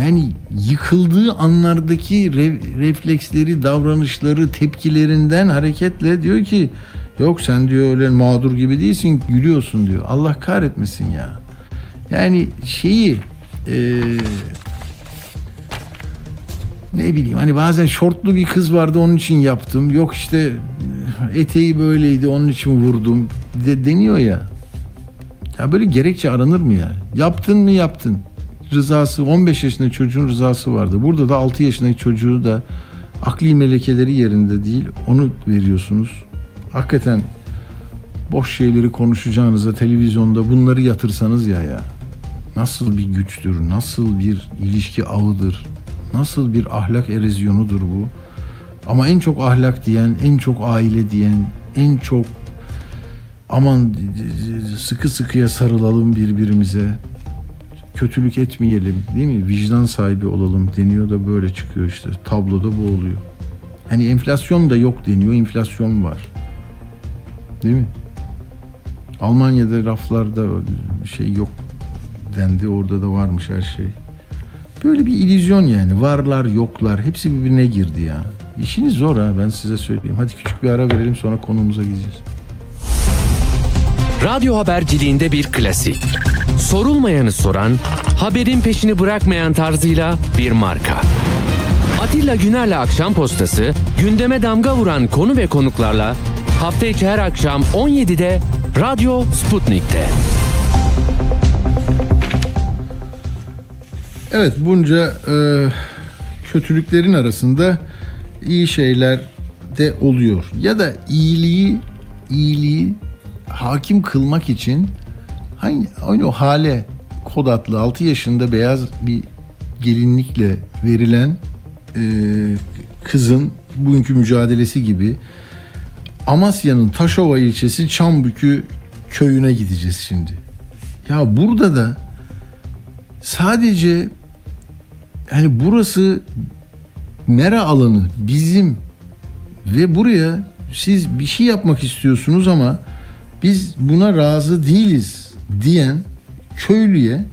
yani yıkıldığı anlardaki re- refleksleri, davranışları, tepkilerinden hareketle diyor ki yok sen diyor öyle mağdur gibi değilsin gülüyorsun diyor. Allah kahretmesin ya. Yani şeyi eee ne bileyim hani bazen şortlu bir kız vardı onun için yaptım. Yok işte eteği böyleydi onun için vurdum de, deniyor ya. Ya böyle gerekçe aranır mı ya? Yaptın mı yaptın. Rızası 15 yaşındaki çocuğun rızası vardı. Burada da 6 yaşındaki çocuğu da akli melekeleri yerinde değil. Onu veriyorsunuz. Hakikaten boş şeyleri konuşacağınıza televizyonda bunları yatırsanız ya ya. Nasıl bir güçtür, nasıl bir ilişki ağıdır, nasıl bir ahlak erozyonudur bu. Ama en çok ahlak diyen, en çok aile diyen, en çok aman sıkı sıkıya sarılalım birbirimize. Kötülük etmeyelim değil mi? Vicdan sahibi olalım deniyor da böyle çıkıyor işte. Tabloda bu oluyor. Hani enflasyon da yok deniyor. enflasyon var. Değil mi? Almanya'da raflarda şey yok dendi. Orada da varmış her şey. Böyle bir illüzyon yani. Varlar yoklar. Hepsi birbirine girdi ya. İşiniz zor ha ben size söyleyeyim. Hadi küçük bir ara verelim sonra konumuza gideceğiz. Radyo haberciliğinde bir klasik. Sorulmayanı soran, haberin peşini bırakmayan tarzıyla bir marka. Atilla Güner'le Akşam Postası, gündeme damga vuran konu ve konuklarla hafta içi her akşam 17'de Radyo Sputnik'te. Evet bunca e, kötülüklerin arasında iyi şeyler de oluyor. Ya da iyiliği iyiliği hakim kılmak için aynı, aynı o hale kod adlı 6 yaşında beyaz bir gelinlikle verilen e, kızın bugünkü mücadelesi gibi Amasya'nın Taşova ilçesi Çambükü köyüne gideceğiz şimdi. Ya burada da sadece yani burası mera alanı bizim ve buraya siz bir şey yapmak istiyorsunuz ama biz buna razı değiliz diyen köylüye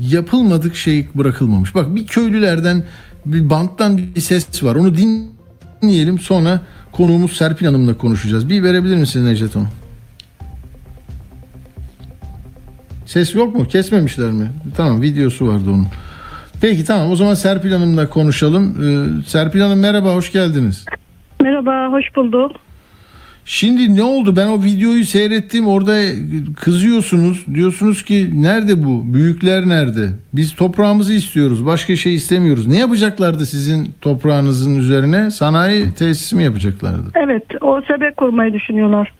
yapılmadık şey bırakılmamış. Bak bir köylülerden bir banttan bir ses var. Onu dinleyelim sonra konuğumuz Serpil Hanım'la konuşacağız. Bir verebilir misin Necdet onu? Ses yok mu? Kesmemişler mi? Tamam videosu vardı onun. Peki tamam o zaman Serpil Hanım'la konuşalım. Ee, Serpil Hanım merhaba hoş geldiniz. Merhaba, hoş bulduk. Şimdi ne oldu? Ben o videoyu seyrettim. Orada kızıyorsunuz. Diyorsunuz ki nerede bu? Büyükler nerede? Biz toprağımızı istiyoruz. Başka şey istemiyoruz. Ne yapacaklardı sizin toprağınızın üzerine? Sanayi tesisi mi yapacaklardı? Evet, o sebep kurmayı düşünüyorlar.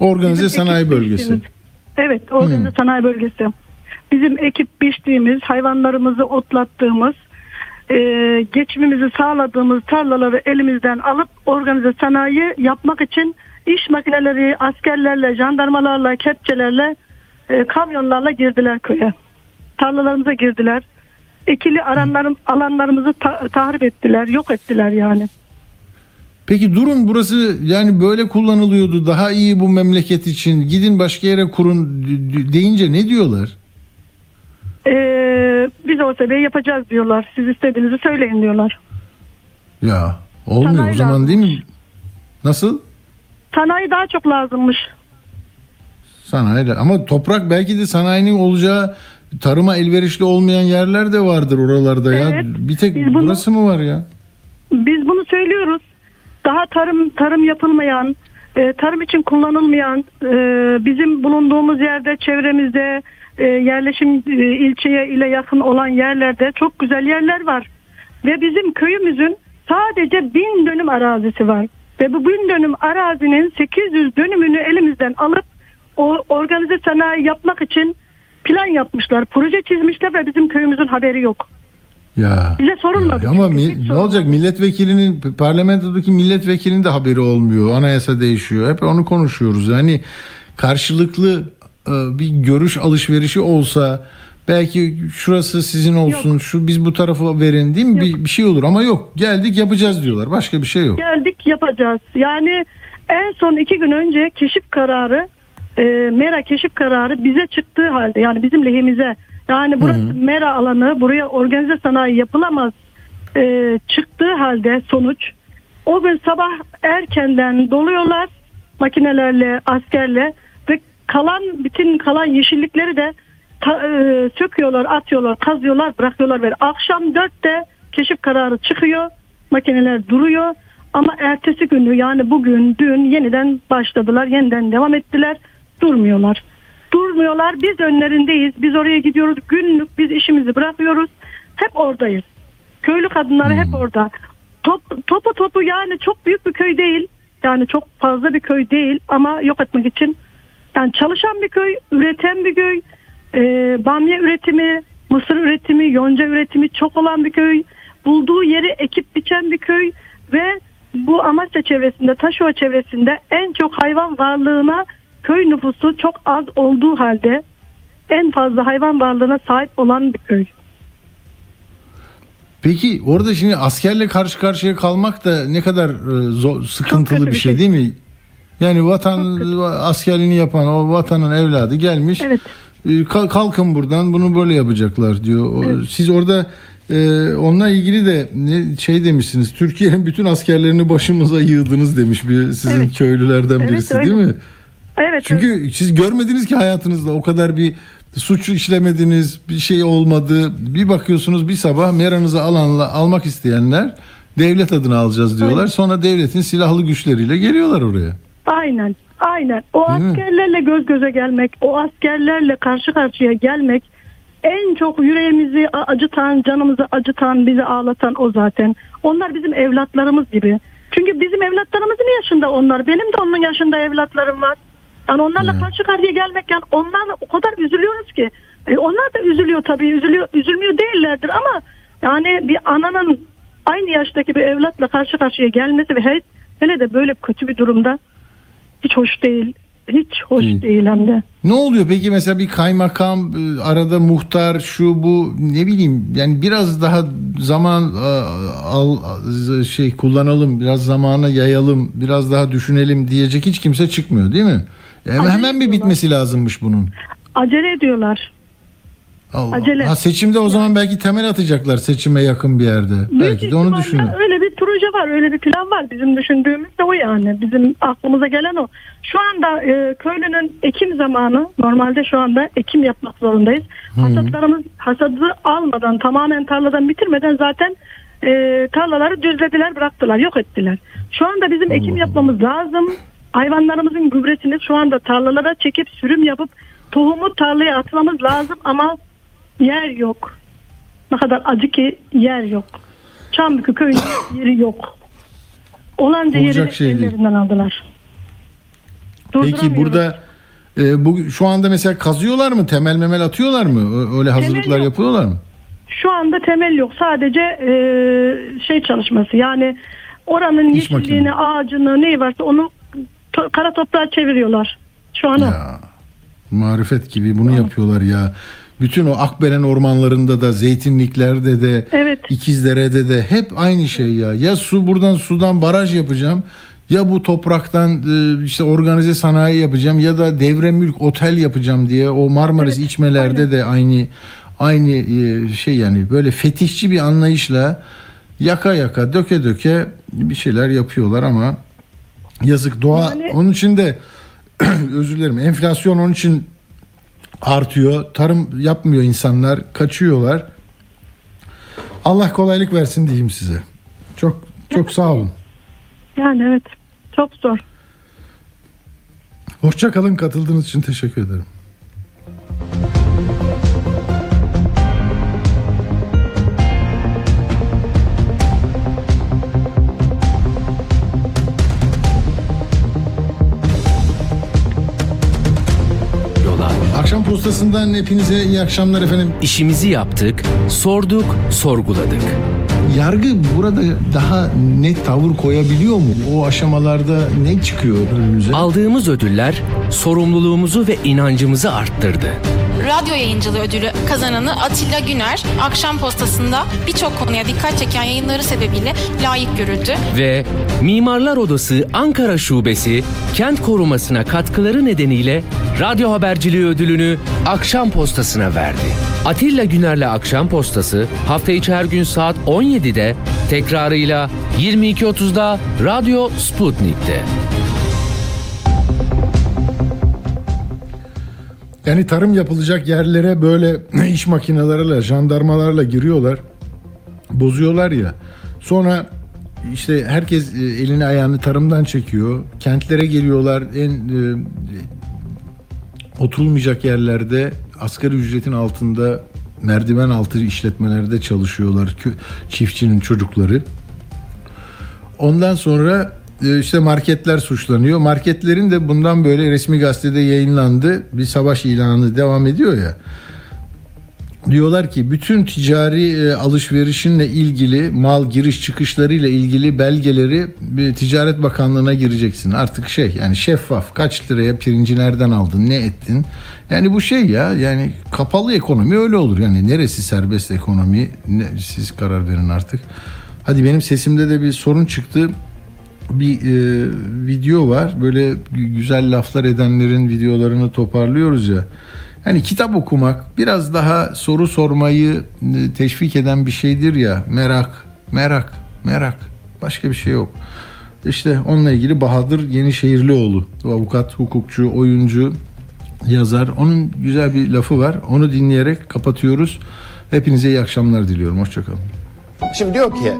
Organize Bizim sanayi bölgesi. Evet, organize Hmm. sanayi bölgesi. Bizim ekip biçtiğimiz, hayvanlarımızı otlattığımız, e, geçimimizi sağladığımız tarlaları elimizden alıp organize sanayi yapmak için iş makineleri, askerlerle, jandarmalarla, kepçelerle, e, kamyonlarla girdiler köye. Tarlalarımıza girdiler. Ekili aranlarım, alanlarımızı ta- tahrip ettiler, yok ettiler yani. Peki durun burası yani böyle kullanılıyordu. Daha iyi bu memleket için. Gidin başka yere kurun deyince ne diyorlar? Ee, biz o sebebi yapacağız diyorlar. Siz istediğinizi söyleyin diyorlar. Ya olmuyor Sanayi o zaman değil mi? Nasıl? Sanayi daha çok lazımmış. Sanayi ama toprak belki de sanayinin olacağı tarıma elverişli olmayan yerler de vardır oralarda ya. Evet, Bir tek biz bunu- burası mı var ya? Biz bunu söylüyoruz. Daha tarım tarım yapılmayan, e, tarım için kullanılmayan, e, bizim bulunduğumuz yerde, çevremizde, e, yerleşim e, ilçeye ile yakın olan yerlerde çok güzel yerler var. Ve bizim köyümüzün sadece bin dönüm arazisi var. Ve bu bin dönüm arazinin 800 dönümünü elimizden alıp o organize sanayi yapmak için plan yapmışlar. Proje çizmişler ve bizim köyümüzün haberi yok. Ya. Bize sorulmadı. Ya ama mi- ne olacak milletvekilinin parlamentodaki milletvekilinin de haberi olmuyor. Anayasa değişiyor. Hep onu konuşuyoruz. Yani karşılıklı e, bir görüş alışverişi olsa belki şurası sizin olsun. Şu biz bu tarafa verin değil mi? Bir, bir şey olur ama yok. Geldik yapacağız diyorlar. Başka bir şey yok. geldik yapacağız. Yani en son iki gün önce keşif kararı e, mera keşif kararı bize çıktığı halde yani bizim lehimize yani burası mera alanı buraya organize sanayi yapılamaz e, çıktığı halde sonuç o gün sabah erkenden doluyorlar makinelerle askerle ve kalan bütün kalan yeşillikleri de ta- e, söküyorlar atıyorlar kazıyorlar bırakıyorlar ve akşam dörtte keşif kararı çıkıyor makineler duruyor. Ama ertesi günü yani bugün dün yeniden başladılar yeniden devam ettiler. Durmuyorlar. Durmuyorlar biz önlerindeyiz. Biz oraya gidiyoruz günlük biz işimizi bırakıyoruz. Hep oradayız. Köylü kadınları hep orada. Top, topu topu yani çok büyük bir köy değil. Yani çok fazla bir köy değil ama yok etmek için. Yani çalışan bir köy, üreten bir köy, e, bamya üretimi, mısır üretimi, yonca üretimi çok olan bir köy, bulduğu yeri ekip biçen bir köy ve bu Amasya çevresinde, Taşova çevresinde en çok hayvan varlığına köy nüfusu çok az olduğu halde en fazla hayvan varlığına sahip olan bir köy. Peki orada şimdi askerle karşı karşıya kalmak da ne kadar e, zor, sıkıntılı bir şey şey. değil mi? Yani vatan askerliğini yapan o vatanın evladı gelmiş. Evet. E, kal- kalkın buradan bunu böyle yapacaklar diyor. O- Siz orada e, onunla ilgili de ne şey demişsiniz. Türkiye'nin bütün askerlerini başımıza yığdınız demiş bir sizin Evet. köylülerden Evet, birisi öyle. değil mi? Evet. evet. Çünkü siz görmediniz ki hayatınızda o kadar bir suç işlemediniz, bir şey olmadı. Bir bakıyorsunuz bir sabah meranızı alanla almak isteyenler devlet adına alacağız diyorlar. Aynen. Sonra devletin silahlı güçleriyle geliyorlar oraya. Aynen. Aynen. O askerlerle göz göze gelmek, o askerlerle karşı karşıya gelmek en çok yüreğimizi acıtan, canımızı acıtan, bizi ağlatan o zaten. Onlar bizim evlatlarımız gibi. Çünkü bizim evlatlarımızın yaşında onlar. Benim de onun yaşında evlatlarım var. Yani onlarla Evet. karşı karşıya gelmek yani onlarla o kadar üzülüyoruz ki. E, onlar da üzülüyor tabii. Üzülüyor, üzülmüyor değillerdir ama yani bir ananın aynı yaştaki bir evlatla karşı karşıya gelmesi ve he- hele de böyle kötü bir durumda hiç hoş değil. Hiç hoş Hı. değil hem de. Ne oluyor peki mesela bir kaymakam e, arada muhtar şu bu ne bileyim yani biraz daha zaman e, al e, şey kullanalım biraz zamana yayalım biraz daha düşünelim diyecek hiç kimse çıkmıyor değil mi? Hemen, Acele hemen bir bitmesi lazımmış bunun. Acele ediyorlar. Allah. Acele. Ha, seçimde o zaman belki temel atacaklar seçime yakın bir yerde. Büyük belki de onu düşünün. Öyle bir proje var, öyle bir plan var. Bizim düşündüğümüz de o yani. Bizim aklımıza gelen o. Şu anda e, köylünün ekim zamanı. Normalde şu anda ekim yapmak zorundayız. Hasatlarımız hasadı almadan, tamamen tarladan bitirmeden zaten e, tarlaları düzlediler, bıraktılar, yok ettiler. Şu anda bizim ekim yapmamız lazım. Hayvanlarımızın gübresini şu anda tarlalara çekip sürüm yapıp tohumu tarlaya atmamız lazım ama yer yok. Ne kadar acı ki yer yok. Çambıkı köyünün yeri yok. Olanca Olacak yeri şey değil. ellerinden aldılar. Peki Durduramıyoruz. burada e, bu şu anda mesela kazıyorlar mı? Temel memel atıyorlar mı? Ö- Öyle hazırlıklar yok. yapıyorlar mı? Şu anda temel yok. Sadece e, şey çalışması. Yani oranın İş yeşilliğini, ağacını, neyi varsa onu to- kara toprağa çeviriyorlar. Şu an o. Ya, marifet gibi bunu yapıyorlar ya. Bütün o Akbelen ormanlarında da, zeytinliklerde de, Evet. İkizdere'de de hep aynı şey ya. Ya su buradan sudan baraj yapacağım. Ya bu topraktan e, işte organize sanayi yapacağım ya da devre mülk otel yapacağım diye o Marmaris Evet, içmelerde de aynı aynı e, şey yani böyle fetişçi bir anlayışla yaka yaka döke döke bir şeyler yapıyorlar ama yazık doğa Yani- onun için de özür dilerim enflasyon onun için artıyor. Tarım yapmıyor insanlar, kaçıyorlar. Allah kolaylık versin diyeyim size. Çok çok sağ olun. Yani evet. Çok zor. Hoşça kalın katıldığınız için teşekkür ederim. Postasından hepinize iyi akşamlar efendim. İşimizi yaptık, sorduk, sorguladık. Yargı burada daha net tavır koyabiliyor mu? O aşamalarda ne çıkıyor önümüze? Aldığımız ödüller sorumluluğumuzu ve inancımızı arttırdı. Radyo yayıncılığı ödülü kazananı Atilla Güner, akşam postasında birçok konuya dikkat çeken yayınları sebebiyle layık görüldü. Ve Mimarlar Odası Ankara Şubesi kent korumasına katkıları nedeniyle radyo haberciliği ödülünü Akşam Postası'na verdi. Atilla Güner'le Akşam Postası hafta içi her gün saat 17'de tekrarıyla 22.30'da Radyo Sputnik'te. Yani tarım yapılacak yerlere böyle iş makineleriyle, jandarmalarla giriyorlar. Bozuyorlar ya. Sonra işte herkes e, elini ayağını tarımdan çekiyor. Kentlere geliyorlar. En e, oturulmayacak yerlerde asgari ücretin altında merdiven altı işletmelerde çalışıyorlar çiftçinin çocukları. Ondan sonra işte marketler suçlanıyor. Marketlerin de bundan böyle resmi gazetede yayınlandı. Bir savaş ilanı devam ediyor ya. Diyorlar ki bütün ticari e, alışverişinle ilgili mal giriş çıkışlarıyla ilgili belgeleri Ticaret Bakanlığı'na gireceksin. Artık şey yani şeffaf kaç liraya pirinci nereden aldın ne ettin. Yani bu şey ya yani kapalı ekonomi öyle olur. Yani neresi serbest ekonomi ne, siz karar verin artık. Hadi benim sesimde de bir sorun çıktı bir e, video var. Böyle gü- güzel laflar edenlerin videolarını toparlıyoruz ya. Hani kitap okumak biraz daha soru sormayı e, teşvik eden bir şeydir ya. Merak, merak, merak. Başka bir şey yok. İşte onunla ilgili Bahadır Yenişehirlioğlu. Avukat, hukukçu, oyuncu, yazar. Onun güzel bir lafı var. Onu dinleyerek kapatıyoruz. Hepinize iyi akşamlar diliyorum. Hoşçakalın. Şimdi diyor ki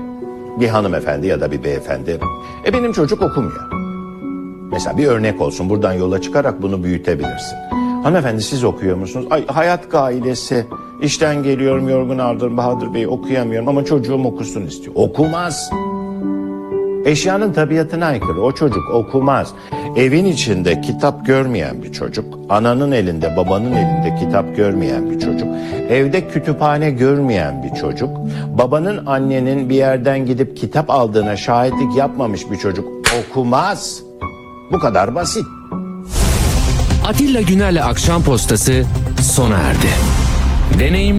bir hanımefendi ya da bir beyefendi. E benim çocuk okumuyor. Mesela bir örnek olsun buradan yola çıkarak bunu büyütebilirsin. Hanımefendi siz okuyor musunuz? Ay hayat gailesi. İşten geliyorum yorgun ardır Bahadır Bey okuyamıyorum ama çocuğum okusun istiyor. Okumaz. Eşyanın tabiatına aykırı. O çocuk okumaz. Evin içinde kitap görmeyen bir çocuk, ananın elinde, babanın elinde kitap görmeyen bir çocuk, evde kütüphane görmeyen bir çocuk, babanın annenin bir yerden gidip kitap aldığına şahitlik yapmamış bir çocuk okumaz. Bu kadar basit. Atilla Güner'le Akşam Postası sona erdi. Deneyim